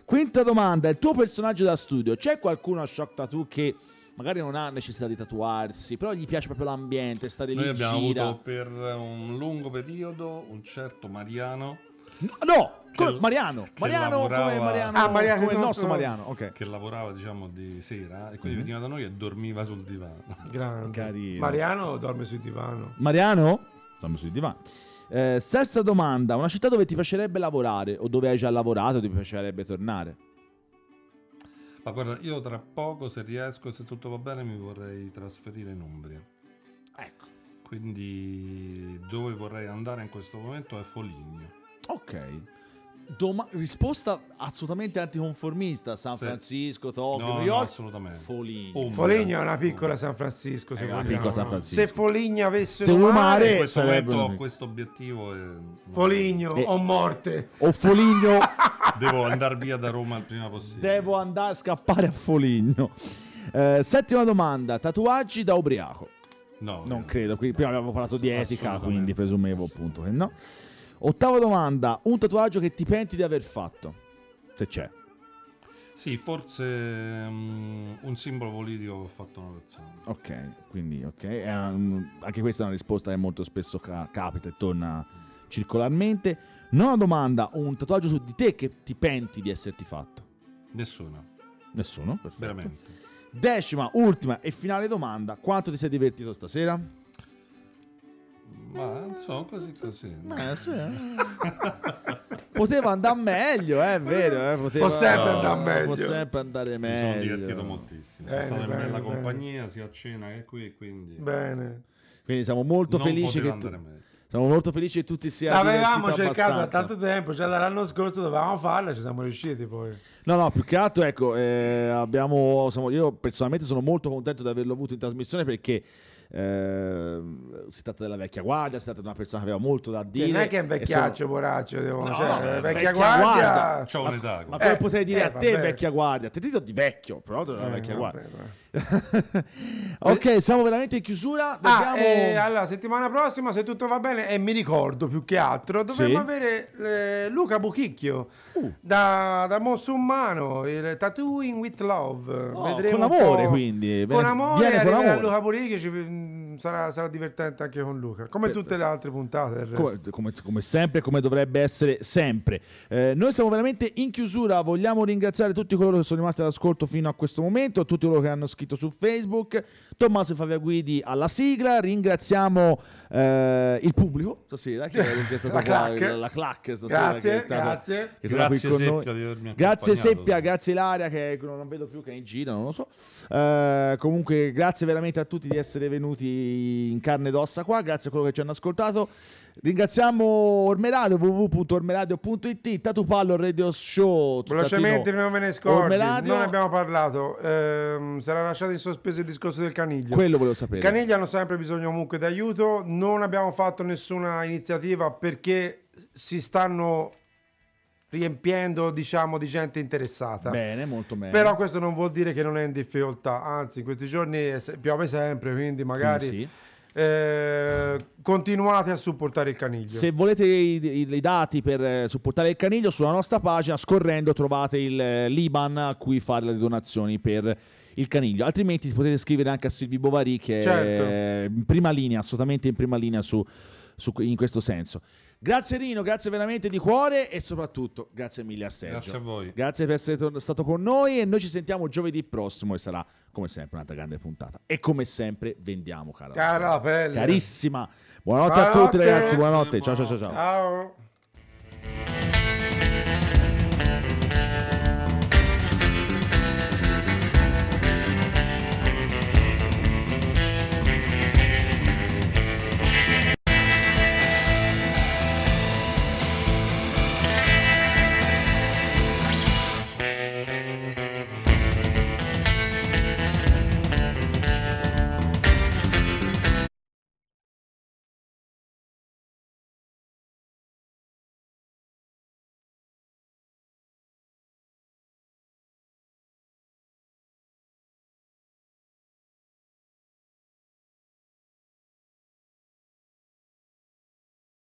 Quinta domanda, il tuo personaggio da studio, c'è qualcuno a Shock Tattoo che magari non ha necessità di tatuarsi, però gli piace proprio l'ambiente, stare lì Noi abbiamo gira? avuto per un lungo periodo un certo Mariano No, no, come- Mariano. Mariano come lavorava- Mariano, Ah, Mariano, come il nostro nostro- Mariano, ok. che lavorava diciamo di sera e quindi Mhm. veniva da noi e dormiva sul divano. Grande. Carino. Mariano dorme sul divano. Mariano? Stiamo sul divano. Eh, sesta domanda, una città dove ti piacerebbe lavorare o dove hai già lavorato e ti piacerebbe tornare? Ma guarda, io tra poco, se riesco e se tutto va bene, mi vorrei trasferire in Umbria. Ecco. Quindi dove vorrei andare in questo momento è Foligno. Ok. Doma- risposta assolutamente anticonformista. San. Francisco, Tokyo, No, New no, York. assolutamente. Foligno. Umbria. Foligno è una piccola San Francisco, se È una vogliamo. piccola San no? Francisco. Se Foligno avesse Se un mare, mare- In questo momento ho questo obiettivo e Foligno Eh. o morte. O Foligno, devo andare via da Roma il prima possibile. devo andare a scappare a Foligno. Eh, settima domanda, tatuaggi da ubriaco. No, Non credo, qui prima abbiamo parlato di etica, quindi presumevo appunto che no. Ottava domanda, un tatuaggio che ti penti di aver fatto. Se c'è. Sì, forse mm, un simbolo politico che ho fatto una persona. Ok, quindi ok. Un- anche questa è una risposta che molto spesso ca- capita e torna circolarmente. Nona domanda, un tatuaggio su di te che ti penti di esserti fatto. Nessuno, Nessuno? Perfetto. veramente. Decima, ultima e finale domanda. Quanto ti sei divertito stasera? Ma insomma, così così. Eh, sì, eh. Poteva andare meglio, è vero. Eh, poteva, Può sempre no, andare meglio. Può sempre andare Mi sono meglio. divertito moltissimo. Bene, Sono stato in bene, bella bene. compagnia sia a cena che qui, quindi Bene. Quindi siamo molto non felici che tu- andare meglio. siamo molto felici che tutti siano L'avevamo cercato da abbastanza. tanto tempo, già dall'anno scorso dovevamo farla, ci siamo riusciti poi. No, no, più che altro, ecco, eh, abbiamo, siamo- io personalmente sono molto contento di averlo avuto in trasmissione perché eh, si tratta della vecchia guardia, si tratta di una persona che aveva molto da dire. Cioè, non è che è un e sono- vecchiaccio, poraccio, devo- No, cioè, no, vecchia, vecchia guardia. guardia. C'ho un'età. Ma come Eh, potrei dire eh, a te, vabbè. vecchia guardia? Ti dico di vecchio, però della Eh, vecchia vabbè, guardia. vabbè. ok, siamo veramente in chiusura. Ah, eh, allora, settimana prossima, se tutto va bene, e mi ricordo più che altro, dovremmo Sì. avere eh, Luca Buchicchio Uh. da, da Monsumano, il Tattooing with Love. Oh, Vedremo con amore, quindi. Con amore, con amore. Luca Buchicchio, ci- sarà, sarà divertente anche con Luca, come Perfetto. tutte le altre puntate. Come, come- come sempre, come dovrebbe essere sempre. Eh, noi siamo veramente in chiusura. Vogliamo ringraziare tutti coloro che sono rimasti all'ascolto fino a questo momento, tutti coloro che hanno scritto su Facebook. Tommaso Favia Guidi alla sigla. Ringraziamo eh, il pubblico stasera, che, è stato La clac. la, la clac stasera. Grazie, che è stato- grazie. che è stata qui Grazie. Seppia di avermi Grazie. Seppia, grazie Ilaria che non vedo più che è in gira, non lo so. Eh, comunque grazie veramente a tutti di essere venuti in carne ed ossa qua, grazie a coloro che ci hanno ascoltato. Ringraziamo Ormeradio www.ormeradio.it, Tatupallo Radio Show. Velocemente, non ve ne scordi, Ormeradio. non abbiamo parlato. Ehm, sarà lasciato in sospeso il discorso del caniglio. Quello volevo I sapere. canigli hanno sempre bisogno comunque di aiuto. Non abbiamo fatto nessuna iniziativa perché si stanno riempiendo, diciamo, di gente interessata. Bene, molto bene. Però questo non vuol dire che non è in difficoltà, anzi, in questi giorni piove sempre, quindi magari Quindi sì. Eh, continuate a supportare il caniglio. Se volete i, i- i dati per eh, supportare il caniglio, sulla nostra pagina, scorrendo, trovate il eh, l'Iban a cui fare le donazioni per il caniglio. Altrimenti potete scrivere anche a Silvi Bovary, che Certo. è in prima linea, assolutamente in prima linea su, su- in questo senso. Grazie Rino, grazie veramente di cuore e soprattutto grazie mille a Sergio. Grazie a voi. Grazie per essere stato con noi e noi ci sentiamo giovedì prossimo e sarà come sempre un'altra grande puntata. E come sempre vendiamo, cara. Cara pelle. Carissima. Buonanotte a tutti Buonanotte. ragazzi, buonanotte. Ciao ciao ciao ciao. Ciao.